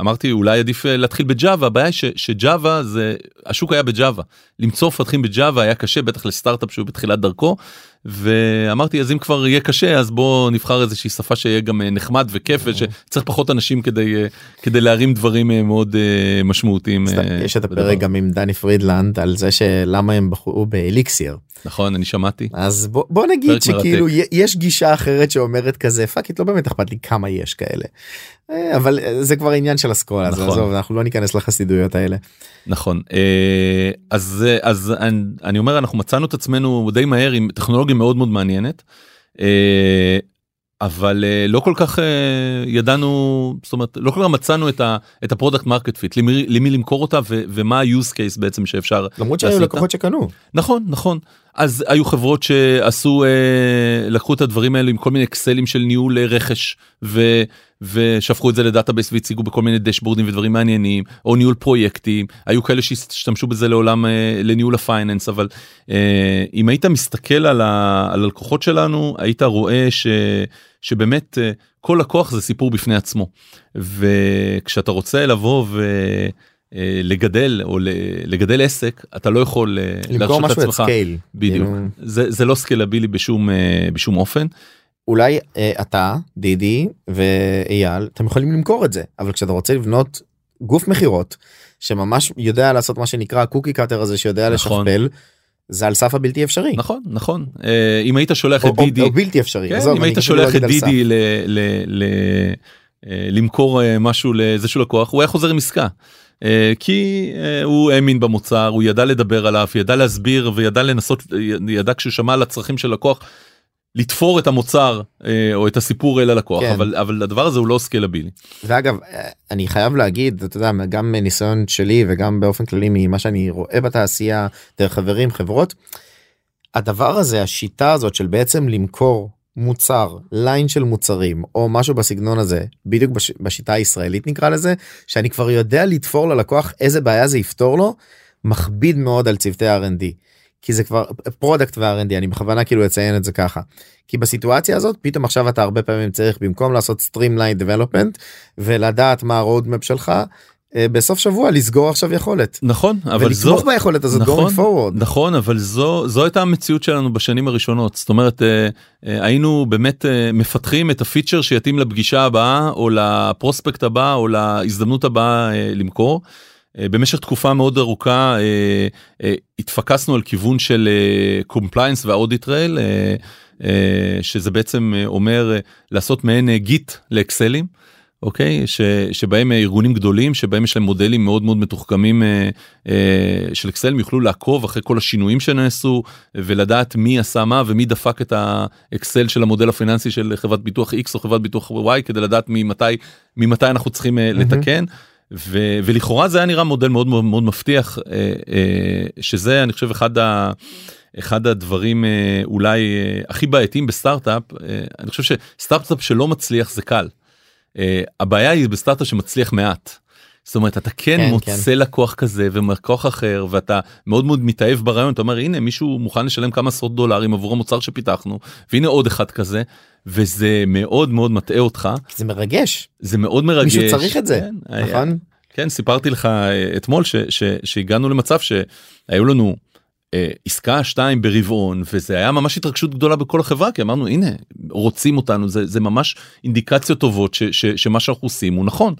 אמרתי אולי עדיף להתחיל ב Java. הבעיה שג'אווה זה השוק היה בג'אווה. למצוא מפתחים בג'אווה היה קשה בטח לסטארט-אפ שהוא בתחילת דרכו ואמרתי אז אם כבר יהיה קשה אז בוא נבחר איזושהי שפה שיהיה גם נחמד וכיף ושצריך פחות אנשים כדי כדי להרים דברים מאוד משמעותיים. יש את הפרק גם עם דני פרידלנד על זה שלמה הם בחרו באליקסיר. נכון אני שמעתי אז בוא, בוא נגיד שכאילו מרתק. יש גישה אחרת שאומרת כזה fuck לא באמת אכפת לי כמה יש כאלה. אה, אבל אה, זה כבר עניין של אסכולה נכון. אז עזוב אנחנו לא ניכנס לחסידויות האלה. נכון אה, אז אז אני, אני אומר אנחנו מצאנו את עצמנו די מהר עם טכנולוגיה מאוד מאוד מעניינת. אבל לא כל כך ידענו זאת אומרת לא כל כך מצאנו את, ה, את ה product market fit למי, למי למכור אותה ו, ומה ה-use case בעצם שאפשר למרות שהיו לקוחות שקנו נכון נכון אז היו חברות שעשו אה, לקחו את הדברים האלה עם כל מיני אקסלים של ניהול רכש ו, ושפכו את זה ל database והציגו בכל מיני דשבורדים ודברים מעניינים או ניהול פרויקטים. היו כאלה שהשתמשו בזה לעולם אה, לניהול ה finance אבל אה, אם היית מסתכל על, ה, על הלקוחות שלנו היית רואה ש, שבאמת אה, כל לקוח זה סיפור בפני עצמו. וכשאתה רוצה לבוא ו... לגדל או לגדל עסק אתה לא יכול למכור משהו at scale בדיוק. זה, זה לא סקלבילי בשום בשום אופן. אולי אתה דידי ואייל אתם יכולים למכור את זה אבל כשאתה רוצה לבנות גוף מכירות שממש יודע לעשות מה שנקרא קוקי קאטר הזה שיודע נכון. לשכפל. זה על סף הבלתי אפשרי נכון נכון אם היית שולח את דידי או בלתי אפשרי כן, אם היית שולח את דידי למכור משהו לאיזשהו לקוח הוא היה חוזר עם עסקה. אה, כי אה, הוא האמין במוצר הוא ידע לדבר עליו ידע להסביר וידע לנסות ידע כשהוא שמע על הצרכים של לקוח. לתפור את המוצר אה, או את הסיפור אל הלקוח כן. אבל אבל הדבר הזה הוא לא סקלבילי. ואגב אני חייב להגיד אתה יודע גם ניסיון שלי וגם באופן כללי ממה שאני רואה בתעשייה דרך חברים חברות. הדבר הזה השיטה הזאת של בעצם למכור מוצר ליין של מוצרים או משהו בסגנון הזה בדיוק בש, בשיטה הישראלית נקרא לזה שאני כבר יודע לתפור ללקוח איזה בעיה זה יפתור לו מכביד מאוד על צוותי R&D. כי זה כבר product ו-R&D אני בכוונה כאילו אציין את זה ככה. כי בסיטואציה הזאת פתאום עכשיו אתה הרבה פעמים צריך במקום לעשות streamline development ולדעת מה ה-roadmap שלך אה, בסוף שבוע לסגור עכשיו יכולת. נכון אבל זו ולתמוך ביכולת הזאת נכון going forward. נכון אבל זו זו הייתה המציאות שלנו בשנים הראשונות. זאת אומרת אה, אה, היינו באמת מפתחים את הפיצ'ר שיתאים לפגישה הבאה או לפרוספקט הבא או להזדמנות הבאה למכור. במשך תקופה מאוד ארוכה התפקסנו על כיוון של compliance וה audit trail שזה בעצם אומר לעשות מעין Git לאקסלים. אוקיי ש, שבהם ארגונים גדולים שבהם יש להם מודלים מאוד מאוד מתוחכמים אה, אה, של אקסל יוכלו לעקוב אחרי כל השינויים שנעשו ולדעת מי עשה מה ומי דפק את האקסל של המודל הפיננסי של חברת ביטוח x או חברת ביטוח y כדי לדעת ממתי ממתי אנחנו צריכים אה, לתקן. ו, ולכאורה זה היה נראה מודל מאוד מאוד מאוד מבטיח אה, אה, שזה אני חושב אחד ה... אחד הדברים אה, אולי אה, הכי בעייתיים בסטארט-אפ אה, אני חושב שסטארט-אפ שלא מצליח זה קל. אה, הבעיה היא בסטארט-אפ שמצליח מעט. זאת אומרת אתה כן, כן, מוצא כן. לקוח כזה ולקוח אחר ואתה מאוד מאוד מתאהב ברעיון אתה אומר הנה מישהו מוכן לשלם כמה עשרות דולרים עבור המוצר שפיתחנו והנה עוד אחד כזה וזה מאוד מאוד מטעה אותך זה מרגש זה מאוד מרגש. מישהו צריך את זה כן, היה- נכון כן סיפרתי לך אה, אתמול ש, ש, שהגענו למצב שהיו לנו אה, עסקה שתיים ברבעון וזה היה ממש התרגשות גדולה בכל החברה כי אמרנו הנה רוצים אותנו זה זה ממש אינדיקציות טובות ש, ש, שמה שאנחנו עושים הוא נכון.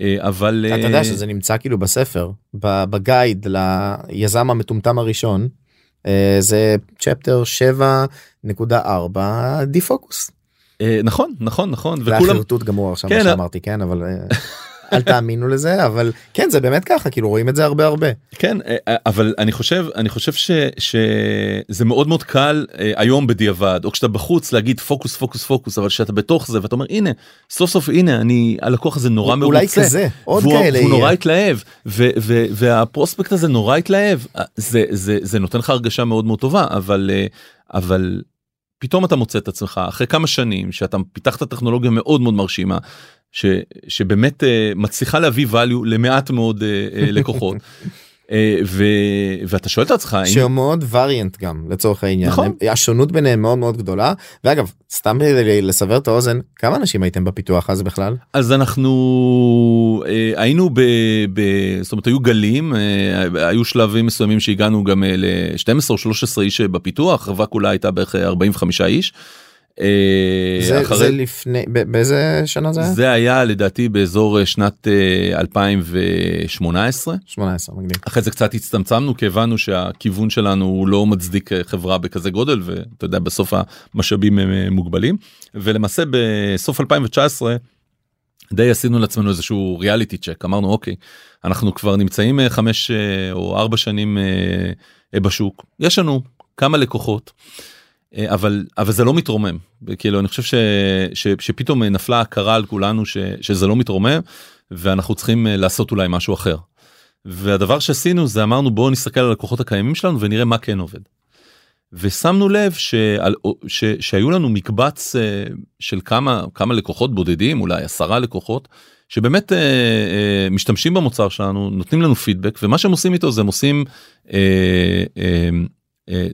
אה, אבל אתה אה, יודע שזה נמצא כאילו בספר בגייד ליזם המטומטם הראשון אה, זה צ'פטר 7.4 דיפוקוס. אה, נכון נכון נכון וכולם חרטוט גמור עכשיו כן, מה אה- שאמרתי כן אבל אל תאמינו לזה אבל כן זה באמת ככה כאילו רואים את זה הרבה הרבה. כן אה, אבל אני חושב אני חושב ש, שזה מאוד מאוד קל אה, היום בדיעבד או כשאתה בחוץ להגיד פוקוס פוקוס פוקוס אבל כשאתה בתוך זה ואתה אומר הנה סוף סוף הנה אני הלקוח הזה נורא מרוצה. אולי כזה עוד והוא, כאלה והוא נורא. התלהב ו, ו, והפרוספקט הזה נורא התלהב אה, זה זה זה נותן לך הרגשה מאוד מאוד טובה אבל אה, אבל פתאום אתה מוצא את עצמך אחרי כמה שנים שאתה פיתחת טכנולוגיה מאוד מאוד מרשימה שבאמת אה, מצליחה להביא value למעט מאוד אה, אה, לקוחות. אה, ו, ואתה שואל את עצמך שהם מאוד וריאנט גם לצורך העניין נכון. הם- השונות ביניהם מאוד מאוד גדולה ואגב סתם לסבר את האוזן כמה אנשים הייתם בפיתוח אז בכלל אז אנחנו אה, היינו ב, ב... זאת אומרת היו גלים אה, היו שלבים מסוימים שהגענו גם אה, ל-12 או 13 איש בפיתוח החברה כולה הייתה בערך 45 איש. אה, זה, אחרי- זה לפני באיזה שנה זה היה? זה היה לדעתי באזור אה, שנת אה, 2018 18 מגניב. אחרי זה קצת הצטמצמנו כי הבנו שהכיוון שלנו הוא לא מצדיק אה, חברה בכזה גודל ואתה יודע בסוף המשאבים הם אה, מוגבלים ולמעשה בסוף 2019 די עשינו לעצמנו איזשהו ריאליטי צ'ק אמרנו אוקיי אנחנו כבר נמצאים אה, חמש אה, או ארבע שנים אה, אה, בשוק יש לנו כמה לקוחות. אה, אבל אבל זה לא מתרומם כאילו אני חושב ש, ש, שפתאום אה, נפלה הכרה על כולנו ש, שזה לא מתרומם ואנחנו צריכים אה, לעשות אולי משהו אחר. והדבר שעשינו זה אמרנו בואו נסתכל על הלקוחות הקיימים שלנו ונראה מה כן עובד. ושמנו לב שעל, ש, שהיו לנו מקבץ של כמה כמה לקוחות בודדים אולי עשרה לקוחות שבאמת אה, אה, משתמשים במוצר שלנו נותנים לנו פידבק ומה שהם עושים איתו זה הם עושים אה, אה,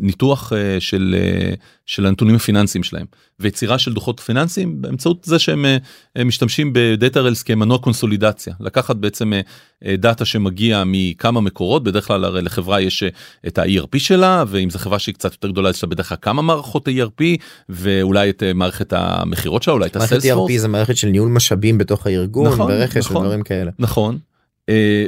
ניתוח אה, של אה, של הנתונים הפיננסיים שלהם ויצירה של דוחות פיננסיים באמצעות זה שהם אה, אה, משתמשים בדאטה רלס כמנוע קונסולידציה לקחת בעצם אה, אה, דאטה שמגיע מכמה מקורות בדרך כלל הרי לחברה יש אה, את ה-ERP שלה ואם זו חברה שהיא קצת יותר גדולה יש לה בדרך כלל כמה מערכות ERP ואולי את אה, מערכת המכירות שלה אולי את מערכת הסיילספורס. ERP זה מערכת של ניהול משאבים בתוך הארגון נכון, ברכש נכון. ודברים כאלה. נכון. אה,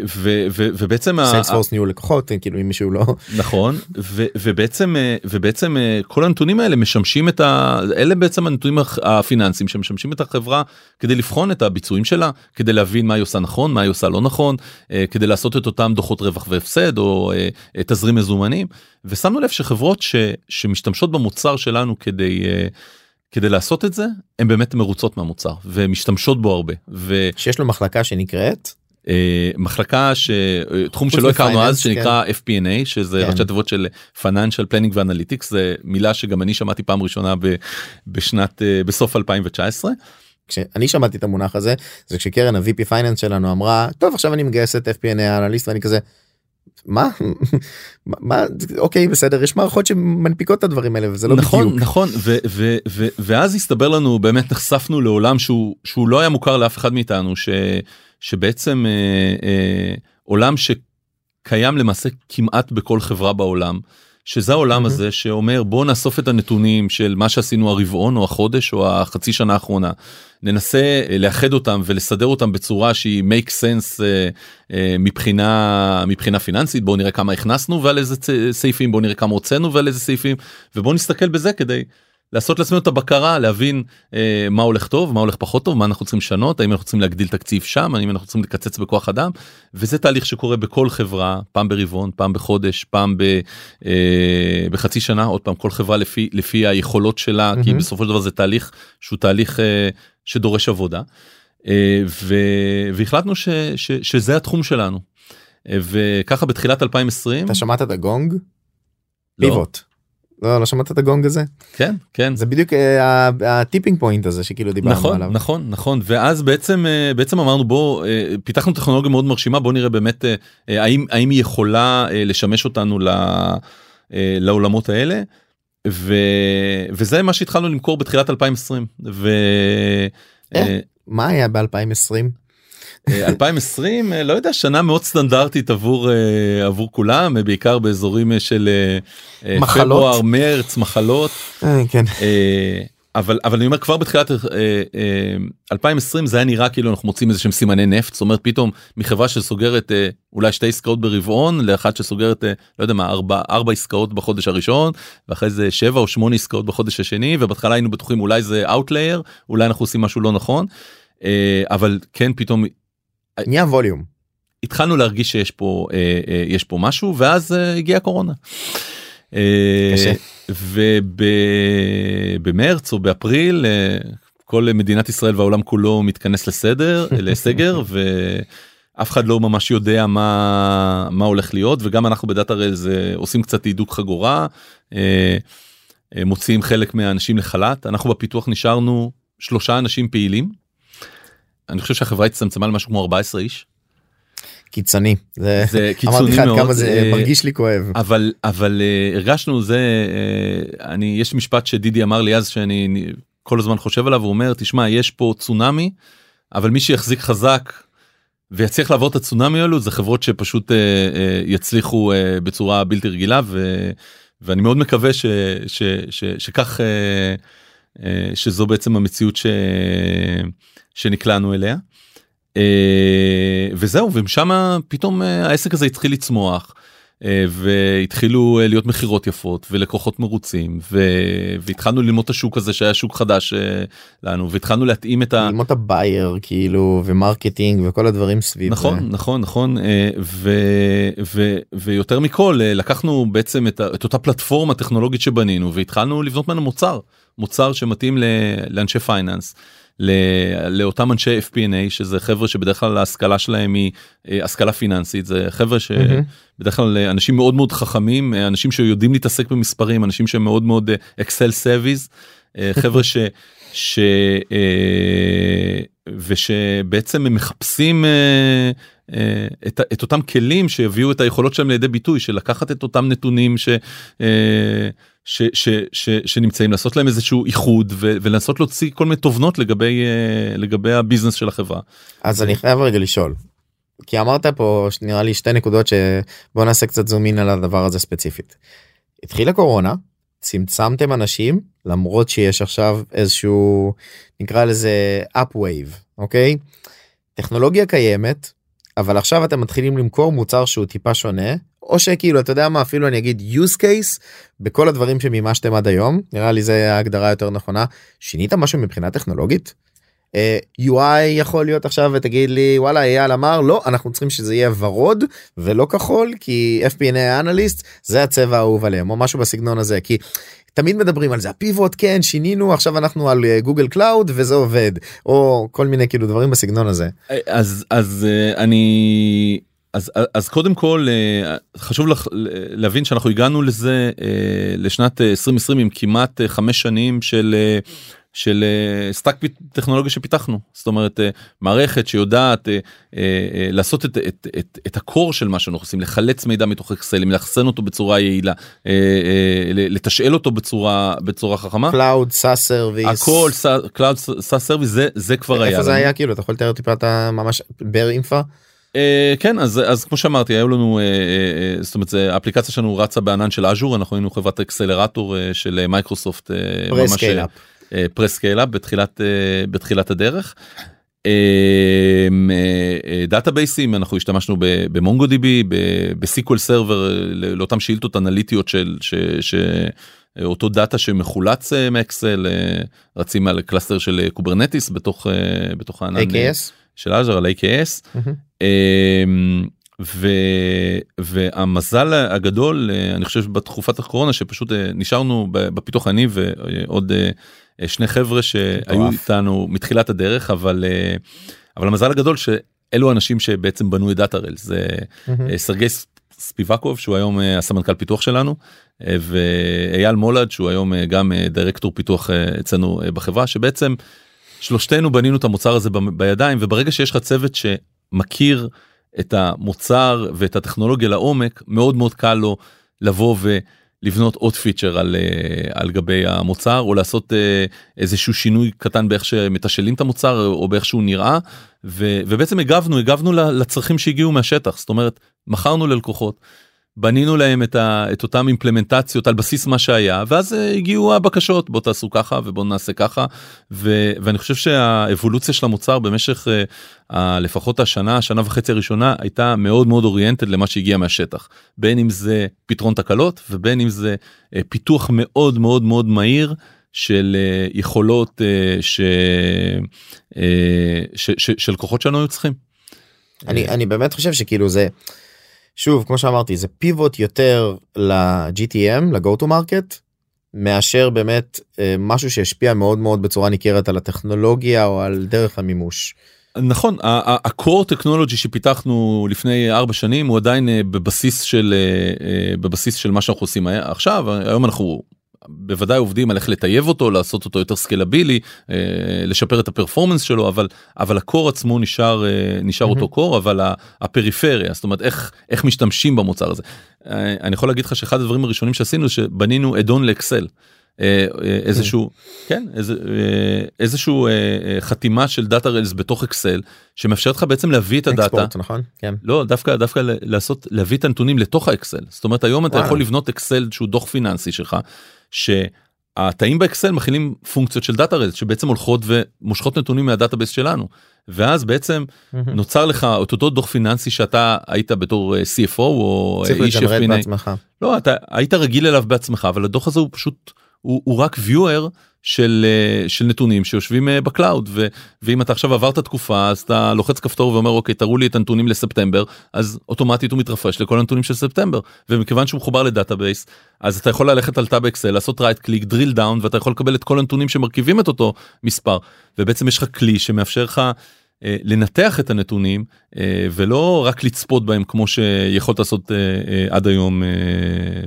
ובעצם סיילספורס ניהול לקוחות כאילו אם מישהו לא נכון ו- ובעצם אה, ובעצם אה, כל הנתונים האלה משמשים את ה... אלה בעצם הנתונים הפיננסיים שמשמשים את החברה כדי לבחון את הביצועים שלה כדי להבין מה היא עושה נכון מה היא עושה לא נכון אה, כדי לעשות את אותם דוחות רווח והפסד או אה, אה, תזרים מזומנים ושמנו לב שחברות ש- שמשתמשות במוצר שלנו כדי. אה, כדי לעשות את זה הם באמת מרוצות מהמוצר ומשתמשות בו הרבה ו... שיש לו מחלקה שנקראת אה, מחלקה שתחום חוץ שלא הכרנו אז שנקרא FP&A שזה כן. ראשי תיבות של Financial Planning ואנליטיקס זה מילה שגם אני שמעתי פעם ראשונה ב- בשנת אה, בסוף 2019 כשאני שמעתי את המונח הזה זה כשקרן ה-VP פייננס שלנו אמרה טוב עכשיו אני מגייסת FP&A אנליסט ואני כזה. מה מה אוקיי בסדר יש מערכות שמנפיקות את הדברים האלה וזה לא נכון בדיוק נכון ו- ו- ו- ואז הסתבר לנו באמת נחשפנו לעולם שהוא שהוא לא היה מוכר לאף אחד מאיתנו ש, שבעצם אה, אה, עולם שקיים למעשה כמעט בכל חברה בעולם. שזה העולם מהמם. הזה שאומר בוא נאסוף את הנתונים של מה שעשינו הרבעון או החודש או החצי שנה האחרונה ננסה אה, לאחד אותם ולסדר אותם בצורה שהיא make sense אה, אה, מבחינה מבחינה פיננסית. בוא נראה כמה הכנסנו ועל איזה צ- סעיפים בוא נראה כמה הוצאנו ועל איזה סעיפים ובוא נסתכל בזה כדי לעשות לעצמנו את הבקרה להבין אה, מה הולך טוב מה הולך פחות טוב מה אנחנו צריכים לשנות האם אנחנו צריכים להגדיל תקציב שם האם אנחנו צריכים לקצץ בכוח אדם וזה תהליך שקורה בכל חברה פעם ברבעון פעם בחודש פעם ב, אה, בחצי שנה עוד פעם כל חברה לפי לפי היכולות שלה כי מהמם. בסופו של דבר זה תהליך שהוא תהליך אה, שדורש עבודה. אה, ו- והחלטנו ש- ש- שזה התחום שלנו. אה, וככה בתחילת 2020 אתה שמעת את הגונג? לא. פיבוט. לא, לא שמעת את הגונג הזה? כן כן זה בדיוק אה, הטיפינג פוינט הזה שכאילו דיברנו נכון עליו. נכון נכון ואז בעצם אה, בעצם אמרנו בוא אה, פיתחנו טכנולוגיה מאוד מרשימה בוא נראה באמת אה, אה, האם האם היא יכולה אה, לשמש אותנו ל- אה, לעולמות האלה. ו... וזה מה שהתחלנו למכור בתחילת 2020 ו... אה. אה, מה היה ב-2020? אה, 2020 אה, לא יודע שנה מאוד סטנדרטית עבור אה, עבור כולם אה, בעיקר באזורים אה, של אה, אה, מחלות. פברואר מרץ מחלות כן. אה, אבל אבל אני אומר כבר בתחילת אה, אה, 2020 זה היה נראה כאילו אנחנו מוצאים איזה שהם סימני נפט זאת אומרת פתאום מחברה שסוגרת אה, אולי שתי עסקאות ברבעון לאחת שסוגרת אה, לא יודע מה ארבע ארבע עסקאות בחודש הראשון ואחרי זה שבע או שמונה עסקאות בחודש השני ובהתחלה היינו בטוחים אולי זה outlier אולי אנחנו עושים משהו לא נכון אה, אבל כן פתאום נהיה volume. התחלנו להרגיש שיש פה אה, אה, יש פה משהו ואז אה, הגיעה הקורונה. אה. ובמרץ או באפריל אה, כל מדינת ישראל והעולם כולו מתכנס לסדר לסגר ואף אחד לא ממש יודע מה מה הולך להיות וגם אנחנו ב Datarails אה, עושים קצת הידוק חגורה אה, אה, מוציאים חלק מהאנשים לחל"ת אנחנו בפיתוח נשארנו שלושה אנשים פעילים. אני חושב שהחברה הצטמצמה למשהו כמו 14 איש. קיצוני. זה זה קיצוני אמרתי לך עד מאוד. כמה זה אה, מרגיש לי כואב. אבל אבל uh, הרגשנו זה uh, אני יש משפט שדידי אמר לי אז שאני אני כל הזמן חושב עליו הוא אומר תשמע יש פה צונאמי אבל מי שיחזיק חזק ויצליח לעבור את הצונאמי האלו זה חברות שפשוט uh, uh, יצליחו אה, בצורה בלתי רגילה ו, ואני מאוד מקווה ש, ש, ש, שכך אה, אה, שזו בעצם המציאות ש, שנקלענו אליה. אה, וזהו ומשם פתאום אה, העסק הזה התחיל לצמוח אה, והתחילו אה, להיות מכירות יפות ולקוחות מרוצים ו- והתחלנו ללמוד את השוק הזה שהיה שוק חדש אה, לנו והתחלנו להתאים את ה... ללמוד את ה buyer כאילו ו marketing וכל הדברים סביב נכון זה. נכון נכון אה, ו- ו- ויותר מכל אה, לקחנו בעצם את, ה- את אותה פלטפורמה טכנולוגית שבנינו והתחלנו לבנות ממנו מוצר מוצר שמתאים ל- לאנשי finance. לאותם אנשי FP&A שזה חבר'ה שבדרך כלל ההשכלה שלהם היא אה, השכלה פיננסית זה חבר'ה. שבדרך כלל אה, אנשים מאוד מאוד חכמים אה, אנשים שיודעים להתעסק במספרים אנשים שהם מאוד מאוד אקסל savvies חבר'ה ש... ש... ושבעצם הם מחפשים אה, אה, את, את אותם כלים שיביאו את היכולות שלהם לידי ביטוי של לקחת את אותם נתונים ש, אה, ש, ש, ש, שנמצאים לעשות להם איזשהו איחוד ו, ולנסות להוציא כל מיני תובנות לגבי לגבי הביזנס של החברה. אז אני חייב רגע לשאול. כי אמרת פה נראה לי שתי נקודות שבוא נעשה קצת זום אין על הדבר הזה ספציפית. התחילה קורונה צמצמתם אנשים למרות שיש עכשיו איזשהו נקרא לזה up wave אוקיי טכנולוגיה קיימת אבל עכשיו אתם מתחילים למכור מוצר שהוא טיפה שונה או שכאילו אתה יודע מה אפילו אני אגיד use case בכל הדברים שמימשתם עד היום נראה לי זה ההגדרה יותר נכונה שינית משהו מבחינה טכנולוגית. אה, UI יכול להיות עכשיו ותגיד לי וואלה אייל אמר לא אנחנו צריכים שזה יהיה ורוד ולא כחול כי FP&A analyst זה הצבע האהוב עליהם או משהו בסגנון הזה כי תמיד מדברים על זה ה pivot כן שינינו עכשיו אנחנו על אה, Google Cloud וזה עובד או כל מיני כאילו דברים בסגנון הזה. אז אז אה, אני אז אז קודם כל אה, חשוב לך להבין שאנחנו הגענו לזה אה, לשנת אה, 2020 עם כמעט אה, חמש שנים של אה, של אה, stack פ- טכנולוגיה שפיתחנו. זאת אומרת אה, מערכת שיודעת אה, אה, אה, לעשות את, את, את, את ה core של מה שאנחנו עושים לחלץ מידע מתוך אקסלים לאחסן אותו בצורה יעילה אה, אה, לתשאל אותו בצורה בצורה חכמה. cloud SaaS service הכל cloud SaaS service זה זה כבר היה איפה זה. היה? כאילו אתה יכול לתאר טיפה אתה ממש בר אינפה אה, כן אז אז כמו שאמרתי היו לנו אה, אה, אה, זאת אומרת זה האפליקציה שלנו רצה בענן של אג'ור אנחנו היינו חברת אקסלרטור אה, של אה, מייקרוסופט אה, ממש, for scale-up. אה, בתחילת אה, בתחילת הדרך. database ים אנחנו השתמשנו ב MongoDB ב SQL Server אה, לאותם שאילתות אנליטיות של אותו data שמחולץ אה, מאקסל אה, רצים על cluster של אה, Kubernetes בתוך אה, בתוך הענן אה. של Azure על AKS. ו, והמזל הגדול אה, אני חושב בתקופת הקורונה שפשוט אה, נשארנו בפיתוח אני ועוד אה, אה, שני חבר'ה שהיו. איתנו מתחילת הדרך אבל אה, אבל המזל הגדול שאלו האנשים שבעצם בנו את Datarails זה אה, סרגי ספיבקוב שהוא היום אה, הסמנכ"ל פיתוח שלנו אה, ואייל מולד שהוא היום אה, גם אה, דירקטור פיתוח אה, אצלנו אה, בחברה שבעצם שלושתנו בנינו את המוצר הזה בידיים וברגע שיש לך צוות שמכיר את המוצר ואת הטכנולוגיה לעומק מאוד מאוד קל לו לבוא ולבנות עוד פיצ'ר על, אה, על גבי המוצר או לעשות אה, איזשהו שינוי קטן באיך שמתשאלים את המוצר או באיך שהוא נראה ו, ובעצם הגבנו הגבנו לצרכים שהגיעו מהשטח זאת אומרת מכרנו ללקוחות. בנינו להם את, ה, את אותם אימפלמנטציות על בסיס מה שהיה ואז אה, הגיעו הבקשות בוא תעשו ככה ובוא נעשה ככה ו, ואני חושב שהאבולוציה של המוצר במשך ה, לפחות השנה שנה וחצי הראשונה הייתה מאוד מאוד אוריינטד למה שהגיע מהשטח בין אם זה פתרון תקלות ובין אם זה אה, פיתוח מאוד מאוד מאוד מהיר של אה, יכולות אה, ש, אה, ש, ש, של כוחות שלנו היו צריכים. אני אני באמת חושב שכאילו זה שוב כמו שאמרתי זה פיבוט יותר ל-GTM ל-go to market מאשר באמת אה, משהו שהשפיע מאוד מאוד בצורה ניכרת על הטכנולוגיה או על דרך המימוש. נכון ה-core טכנולוגי שפיתחנו לפני ארבע שנים הוא עדיין אה, בבסיס של אה, בבסיס של מה שאנחנו עושים עכשיו היום אנחנו בוודאי עובדים על איך לטייב אותו לעשות אותו יותר סקלבילי אה, לשפר את ה performance שלו אבל אבל ה core עצמו נשאר אה, נשאר אותו core אבל הפריפריה זאת אומרת איך איך משתמשים במוצר הזה. אה, אני יכול להגיד לך שאחד הדברים הראשונים שעשינו שבנינו add-on לאקסל. איזשהו כן איזה, איזשהו חתימה של Datarails בתוך אקסל שמאפשרת לך בעצם להביא את ה data נכון? כן. לא דווקא דווקא לעשות להביא את הנתונים לתוך האקסל זאת אומרת היום אתה. יכול לבנות אקסל שהוא דוח פיננסי שלך שהתאים באקסל מכילים פונקציות של Datarails שבעצם הולכות ומושכות נתונים מה database שלנו ואז בעצם נוצר לך את אותו דוח פיננסי שאתה היית בתור אה, CFO או אה, איש FP&A. בעצמך. לא אתה היית רגיל אליו בעצמך אבל הדוח הזה הוא פשוט הוא, הוא רק viewer של אה, של נתונים שיושבים אה, ב cloud ו, ואם אתה עכשיו עברת תקופה אז אתה לוחץ כפתור ואומר אוקיי תראו לי את הנתונים לספטמבר אז אוטומטית הוא מתרפרש לכל הנתונים של ספטמבר ומכיוון שהוא מחובר ל database אז אתה יכול ללכת על תא באקסל לעשות right click drill down ואתה יכול לקבל את כל הנתונים שמרכיבים את אותו מספר ובעצם יש לך כלי שמאפשר לך. אה, לנתח את הנתונים אה, ולא רק לצפות בהם כמו שיכולת לעשות אה, עד היום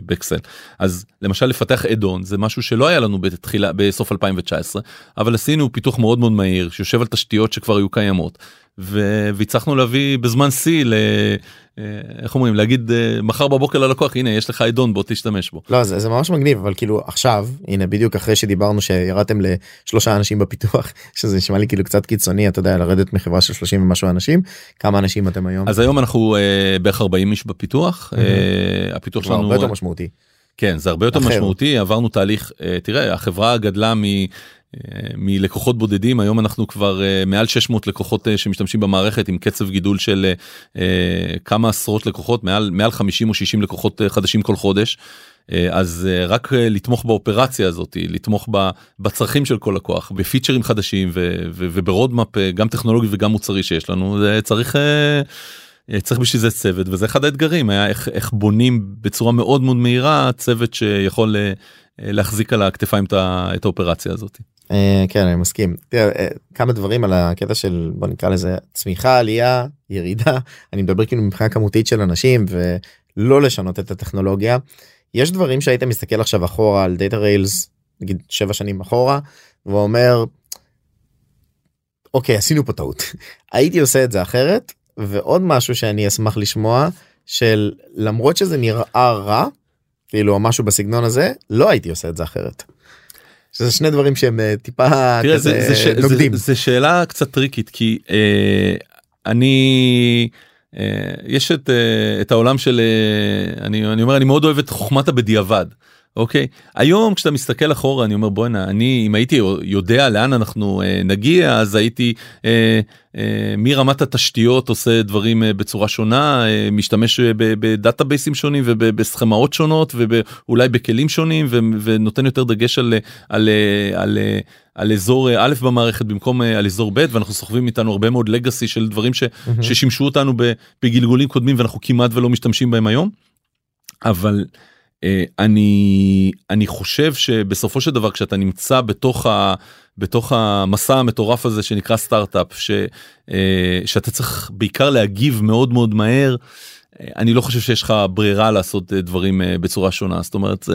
באקסל. אז למשל לפתח add-on זה משהו שלא היה לנו בתחילה בסוף 2019 אבל עשינו פיתוח מאוד מאוד מהיר שיושב על תשתיות שכבר היו קיימות והצלחנו להביא בזמן שיא ל... אה, איך אומרים להגיד אה, מחר בבוקר ללקוח הנה יש לך אדון בוא תשתמש בו. לא זה, זה ממש מגניב אבל כאילו עכשיו הנה בדיוק אחרי שדיברנו שירדתם לשלושה אנשים בפיתוח שזה נשמע לי כאילו קצת קיצוני אתה יודע לרדת מחברה של 30 ומשהו אנשים כמה אנשים אתם היום אז היום אנחנו אה, בערך 40 איש בפיתוח אה, הפיתוח שלנו הרבה יותר משמעותי. כן זה הרבה יותר אחר. משמעותי עברנו תהליך אה, תראה החברה גדלה מ... אה, מלקוחות בודדים היום אנחנו כבר אה, מעל 600 לקוחות אה, שמשתמשים במערכת עם קצב גידול של כמה עשרות לקוחות מעל מעל 50 או 60 לקוחות חדשים כל חודש. אז רק לתמוך באופרציה הזאת לתמוך בצרכים של כל לקוח בפיצ'רים חדשים וב roadmap גם טכנולוגי וגם מוצרי שיש לנו זה צריך. צריך בשביל זה צוות וזה אחד האתגרים היה איך, איך בונים בצורה מאוד מאוד מהירה צוות שיכול להחזיק על הכתפיים את, האופרציה הזאת. אה, כן אני מסכים אה, כמה דברים על הקטע של בוא נקרא לזה צמיחה עלייה ירידה אני מדבר כאילו מבחינה כמותית של אנשים ולא לשנות את הטכנולוגיה. יש דברים שהיית מסתכל עכשיו אחורה על דאטה ריילס נגיד שבע שנים אחורה ואומר אוקיי עשינו פה טעות הייתי עושה את זה אחרת ועוד משהו שאני אשמח לשמוע של למרות שזה נראה רע כאילו משהו בסגנון הזה לא הייתי עושה את זה אחרת. שזה שני דברים שהם אה, טיפה תראה, זה, זה, ש- נוגדים. זה, זה שאלה קצת טריקית כי אה, אני אה, יש את, אה, את העולם של אה, אני, אני אומר אני מאוד אוהב את חוכמת הבדיעבד. אוקיי היום כשאתה מסתכל אחורה אני אומר בואנה אני אם הייתי יודע לאן אנחנו אה, נגיע אז הייתי אה, אה, מרמת התשתיות עושה דברים אה, בצורה שונה אה, משתמש אה, בדאטאבייסים שונים ובסכמאות שונות ואולי בכלים שונים ו- ונותן יותר דגש על על על, על, על אזור אה, א' במערכת במקום אה, על אזור ב' ואנחנו סוחבים איתנו הרבה מאוד לגאסי של דברים ש, ששימשו אותנו בגלגולים קודמים ואנחנו כמעט ולא משתמשים בהם היום. אבל אה, אני אני חושב שבסופו של דבר כשאתה נמצא בתוך ה... בתוך המסע המטורף הזה שנקרא סטארט-אפ ש, אה, שאתה צריך בעיקר להגיב מאוד מאוד מהר. אה, אני לא חושב שיש לך ברירה לעשות אה, דברים אה, בצורה שונה זאת אומרת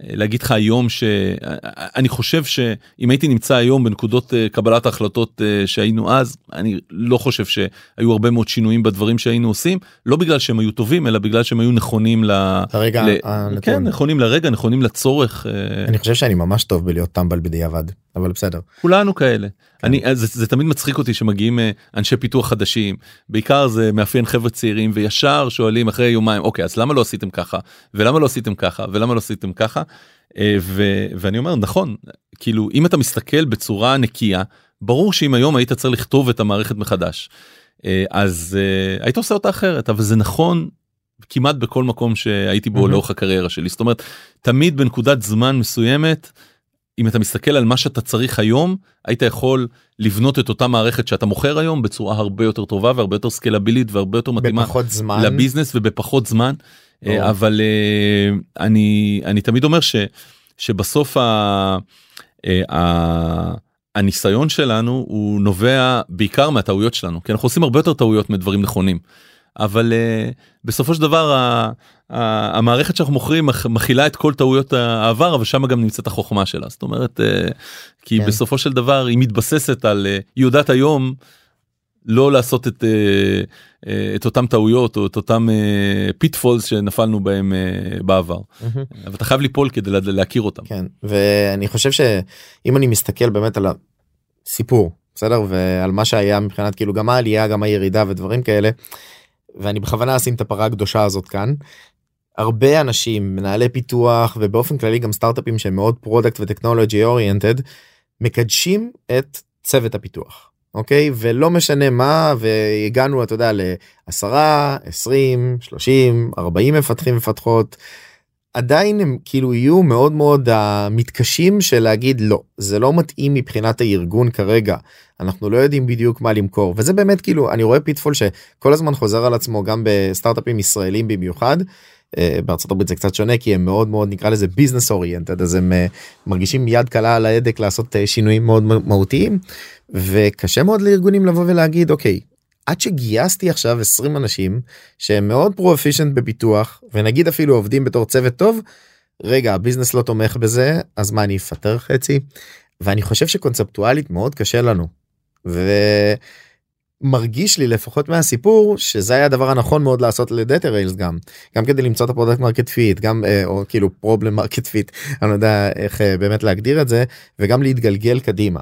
להגיד לך היום שאני חושב שאם הייתי נמצא היום בנקודות קבלת ההחלטות שהיינו אז אני לא חושב שהיו הרבה מאוד שינויים בדברים שהיינו עושים לא בגלל שהם היו טובים אלא בגלל שהם היו נכונים ל... הרגע ל... הנתון. כן נכונים לרגע נכונים לצורך אני חושב שאני ממש טוב בלהיות טמבל בדיעבד אבל בסדר. כולנו כאלה. אני זה, זה תמיד מצחיק אותי שמגיעים אנשי פיתוח חדשים. בעיקר זה מאפיין חבר'ה צעירים וישר שואלים אחרי יומיים אוקיי אז למה לא עשיתם ככה? ולמה לא עשיתם ככה? ולמה לא עשיתם ככה? אה, ו, ואני אומר נכון כאילו אם אתה מסתכל בצורה נקייה ברור שאם היום היית צריך לכתוב את המערכת מחדש אה, אז אה, היית עושה אותה אחרת אבל זה נכון כמעט בכל מקום שהייתי בו mm-hmm. לאורך הקריירה שלי זאת אומרת תמיד בנקודת זמן מסוימת. אם אתה מסתכל על מה שאתה צריך היום היית יכול לבנות את אותה מערכת שאתה מוכר היום בצורה הרבה יותר טובה והרבה יותר סקלבילית והרבה יותר מתאימה זמן לביזנס ובפחות זמן. אבל uh, אני אני תמיד אומר ש, שבסוף ה, uh, ה, הניסיון שלנו הוא נובע בעיקר מהטעויות שלנו כי אנחנו עושים הרבה יותר טעויות מדברים נכונים. אבל uh, בסופו של דבר ה, ה, המערכת שאנחנו מוכרים מכילה את כל טעויות העבר אבל שם גם נמצאת החוכמה שלה זאת אומרת uh, כי כן. בסופו של דבר היא מתבססת על uh, היא יודעת היום לא לעשות את, אה, אה, את אותם טעויות או את אותם pitfalls אה, שנפלנו בהם בעבר מהמם. אבל אתה חייב ליפול כדי לה- להכיר אותם. כן ואני חושב שאם אני מסתכל באמת על הסיפור בסדר ועל מה שהיה מבחינת כאילו גם העלייה גם הירידה ודברים כאלה. ואני בכוונה אשים את הפרה הקדושה הזאת כאן. הרבה אנשים מנהלי פיתוח ובאופן כללי גם סטארט-אפים שהם מאוד product וטכנולוגי oriented מקדשים את צוות הפיתוח אוקיי ולא משנה מה והגענו אתה יודע ל-10 20 30 40 מפתחים מפתחות. עדיין הם כאילו יהיו מאוד מאוד אה, מתקשים של להגיד לא זה לא מתאים מבחינת הארגון כרגע אנחנו לא יודעים בדיוק מה למכור וזה באמת כאילו אני רואה pitfall שכל הזמן חוזר על עצמו גם בסטארט-אפים ישראלים במיוחד. אה, בארצות הברית זה קצת שונה כי הם מאוד מאוד נקרא לזה business oriented אז הם אה, מרגישים יד קלה על ההדק לעשות uh, שינויים מאוד מהותיים וקשה מאוד לארגונים לבוא ולהגיד אוקיי עד שגייסתי עכשיו 20 אנשים שהם מאוד פרו-אפישנט בפיתוח ונגיד אפילו עובדים בתור צוות טוב רגע הביזנס לא תומך בזה אז מה אני אפטר חצי ואני חושב שקונספטואלית מאוד קשה לנו. ומרגיש לי לפחות מהסיפור שזה היה הדבר הנכון מאוד לעשות לדאטה ריילס גם גם כדי למצוא את ה product market fit גם אה, או כאילו problem market fit אני לא יודע איך אה, באמת להגדיר את זה וגם להתגלגל קדימה.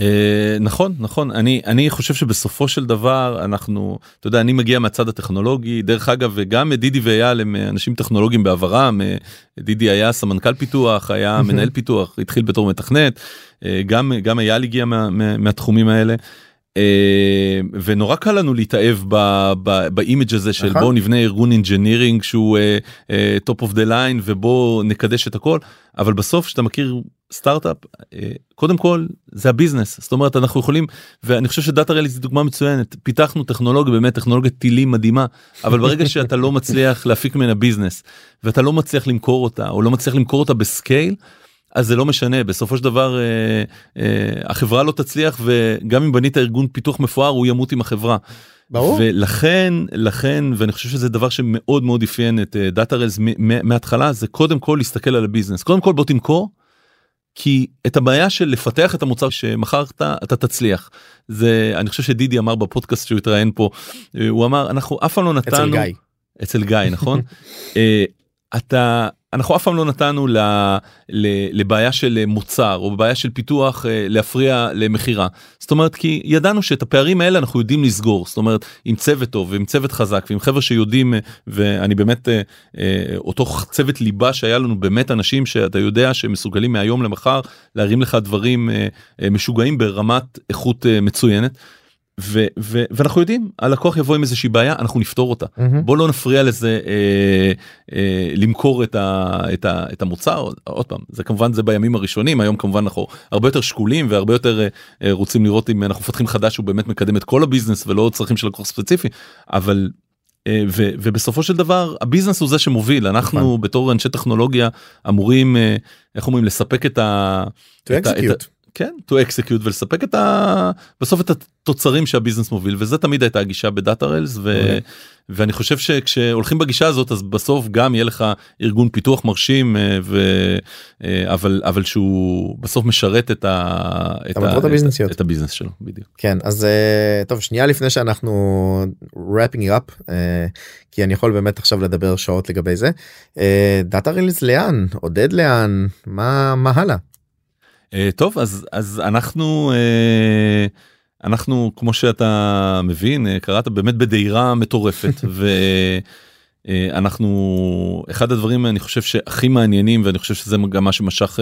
אה, נכון נכון. אני אני חושב שבסופו של דבר אנחנו אתה יודע אני מגיע מהצד הטכנולוגי. דרך אגב וגם דידי ואייל הם אה, אנשים טכנולוגיים בעברם אה, דידי היה סמנכ"ל פיתוח היה מנהל פיתוח התחיל בתור מתכנת. גם גם אייל הגיע מה, מה, מהתחומים האלה. אה, ונורא קל לנו להתאהב ב- ב- ב image הזה של נכון. בואו נבנה ארגון engineering שהוא top of the line ובואו נקדש את הכל אבל בסוף כשאתה מכיר סטארט-אפ אה, קודם כל זה ה business זאת אומרת אנחנו יכולים ואני חושב ש Datarails זה דוגמה מצוינת פיתחנו טכנולוגיה באמת טכנולוגיית טילים מדהימה אבל ברגע שאתה לא מצליח להפיק ממנה business ואתה לא מצליח למכור אותה או לא מצליח למכור אותה ב scale. אז זה לא משנה בסופו של דבר אה, אה, החברה לא תצליח וגם אם בנית ארגון פיתוח מפואר הוא ימות עם החברה. ברור. ולכן לכן ואני חושב שזה דבר שמאוד מאוד אפיין את Datarails מההתחלה זה קודם כל להסתכל על ה business קודם כל בוא תמכור. כי את הבעיה של לפתח את המוצר שמכרת אתה תצליח זה אני חושב שדידי אמר בפודקאסט שהוא התראיין פה אה, הוא אמר אנחנו אף פעם לא נתנו אצל גיא. אצל גיא נכון אה, אתה אנחנו אף פעם לא נתנו ל, ל, לבעיה של מוצר או בעיה של פיתוח אה, להפריע למכירה זאת אומרת כי ידענו שאת הפערים האלה אנחנו יודעים לסגור זאת אומרת עם צוות טוב ועם צוות חזק ועם חבר'ה שיודעים אה, ואני באמת אה, אותו צוות ליבה שהיה לנו באמת אנשים שאתה יודע שמסוגלים מהיום למחר להרים לך דברים משוגעים ברמת איכות מצוינת. ו- ו- ואנחנו יודעים הלקוח יבוא עם איזושהי בעיה אנחנו נפתור אותה מהמם. בוא לא נפריע לזה אה, אה, למכור את, ה, את, ה, את המוצר עוד פעם זה כמובן זה בימים הראשונים היום כמובן אנחנו הרבה יותר שקולים והרבה יותר אה, אה, רוצים לראות אם אנחנו מפתחים חדש הוא באמת מקדם את כל ה business ולא צרכים של לקוח ספציפי אבל אה, ו, ובסופו של דבר ה business הוא זה שמוביל אנחנו נכון. בתור אנשי טכנולוגיה אמורים אה, איך אומרים לספק את ה... To את ה- את ה- execute. כן, to execute ולספק את ה... בסוף את התוצרים שה business מוביל וזה תמיד הייתה הגישה ב Datarails ו... אוקיי. ואני חושב שכשהולכים בגישה הזאת אז בסוף גם יהיה לך ארגון פיתוח מרשים אה, ו... אה, אבל אבל שהוא בסוף משרת את ה... את, המטרות ה... הביזנסיות. את הביזנס שלו בדיוק. כן אז אה, טוב שנייה לפני שאנחנו wrapping up כי אני יכול באמת עכשיו לדבר שעות לגבי זה דאטה רילס לאן עודד לאן מה מה הלאה. אה, טוב אז אז אנחנו אה, אנחנו כמו שאתה מבין אה, קראת באמת בדהירה מטורפת ואנחנו אחד הדברים אני חושב שהכי מעניינים ואני חושב שזה גם מה שמשך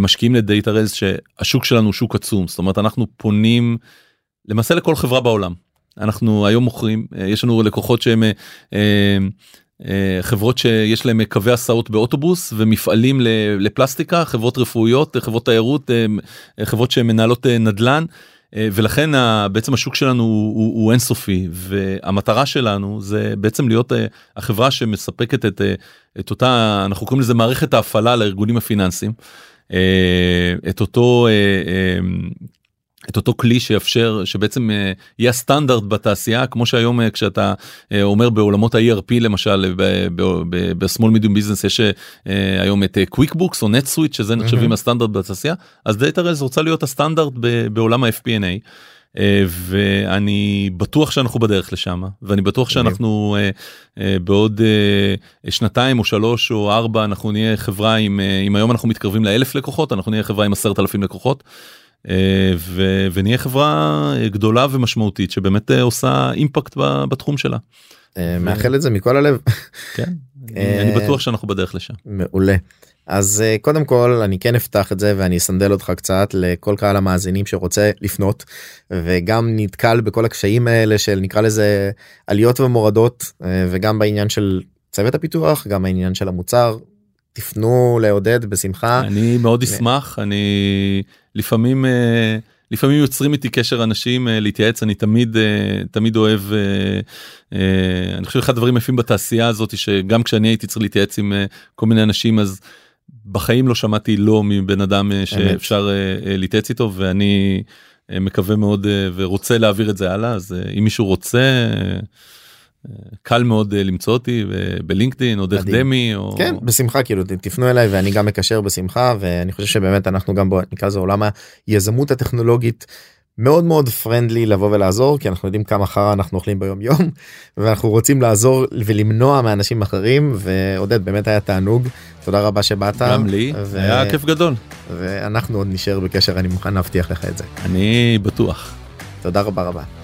משקיעים לדאטה רז שהשוק שלנו הוא שוק עצום זאת אומרת אנחנו פונים למעשה לכל חברה בעולם אנחנו היום מוכרים יש לנו לקוחות שהם. אה, חברות שיש להם קווי הסעות באוטובוס ומפעלים לפלסטיקה חברות רפואיות חברות תיירות אה, חברות שמנהלות אה, נדל"ן ולכן בעצם השוק שלנו הוא, הוא, הוא אינסופי והמטרה שלנו זה בעצם להיות החברה שמספקת את, את אותה אנחנו קוראים לזה מערכת ההפעלה לארגונים הפיננסיים את אותו. את אותו כלי שיאפשר שבעצם אה, יהיה הסטנדרט בתעשייה כמו שהיום אה, כשאתה אה, אומר בעולמות ה-ERP למשל ב small medium business יש היום את QuickBooks או NetSuite שזה נחשבים הסטנדרט בתעשייה אז Datarails רוצה להיות הסטנדרט ב- בעולם ה-FP&A. אה, ואני בטוח שאנחנו בדרך לשם ואני בטוח שאנחנו בעוד שנתיים או שלוש או ארבע אנחנו נהיה חברה עם אם היום אנחנו מתקרבים לאלף לקוחות אנחנו נהיה חברה עם עשרת אלפים לקוחות. אה, ו- ונהיה חברה גדולה ומשמעותית שבאמת אה, עושה אימפקט בתחום שלה. אה, מאחל את זה מכל הלב כן. אני בטוח שאנחנו בדרך לשם. מעולה. אז קודם כל אני כן אפתח את זה ואני אסנדל אותך קצת לכל קהל המאזינים שרוצה לפנות וגם נתקל בכל הקשיים האלה של נקרא לזה עליות ומורדות וגם בעניין של צוות הפיתוח גם העניין של המוצר. תפנו לעודד בשמחה. אני מאוד אשמח אני לפעמים אה, לפעמים יוצרים איתי קשר אנשים אה, להתייעץ אני תמיד אה, תמיד אוהב אני חושב אחד הדברים היפים בתעשייה הזאת שגם כשאני הייתי צריך להתייעץ עם כל מיני אנשים אז בחיים לא שמעתי לא מבן אדם שאפשר להתייעץ איתו ואני מקווה מאוד ורוצה להעביר את זה הלאה אז אם מישהו רוצה. אה, קל מאוד אה, למצוא אותי ב- בלינקדאין או דרך. דמי או כן בשמחה כאילו תפנו אליי ואני גם מקשר בשמחה ואני חושב שבאמת אנחנו גם בוא נקרא לזה עולם היזמות הטכנולוגית מאוד מאוד פרנדלי לבוא ולעזור כי אנחנו יודעים כמה חרא אנחנו אוכלים ביום יום ואנחנו רוצים לעזור ולמנוע מאנשים אחרים ועודד באמת היה תענוג תודה רבה שבאת גם לי ו- היה כיף גדול ואנחנו עוד נשאר בקשר אני מוכן להבטיח לך את זה אני בטוח. תודה רבה רבה.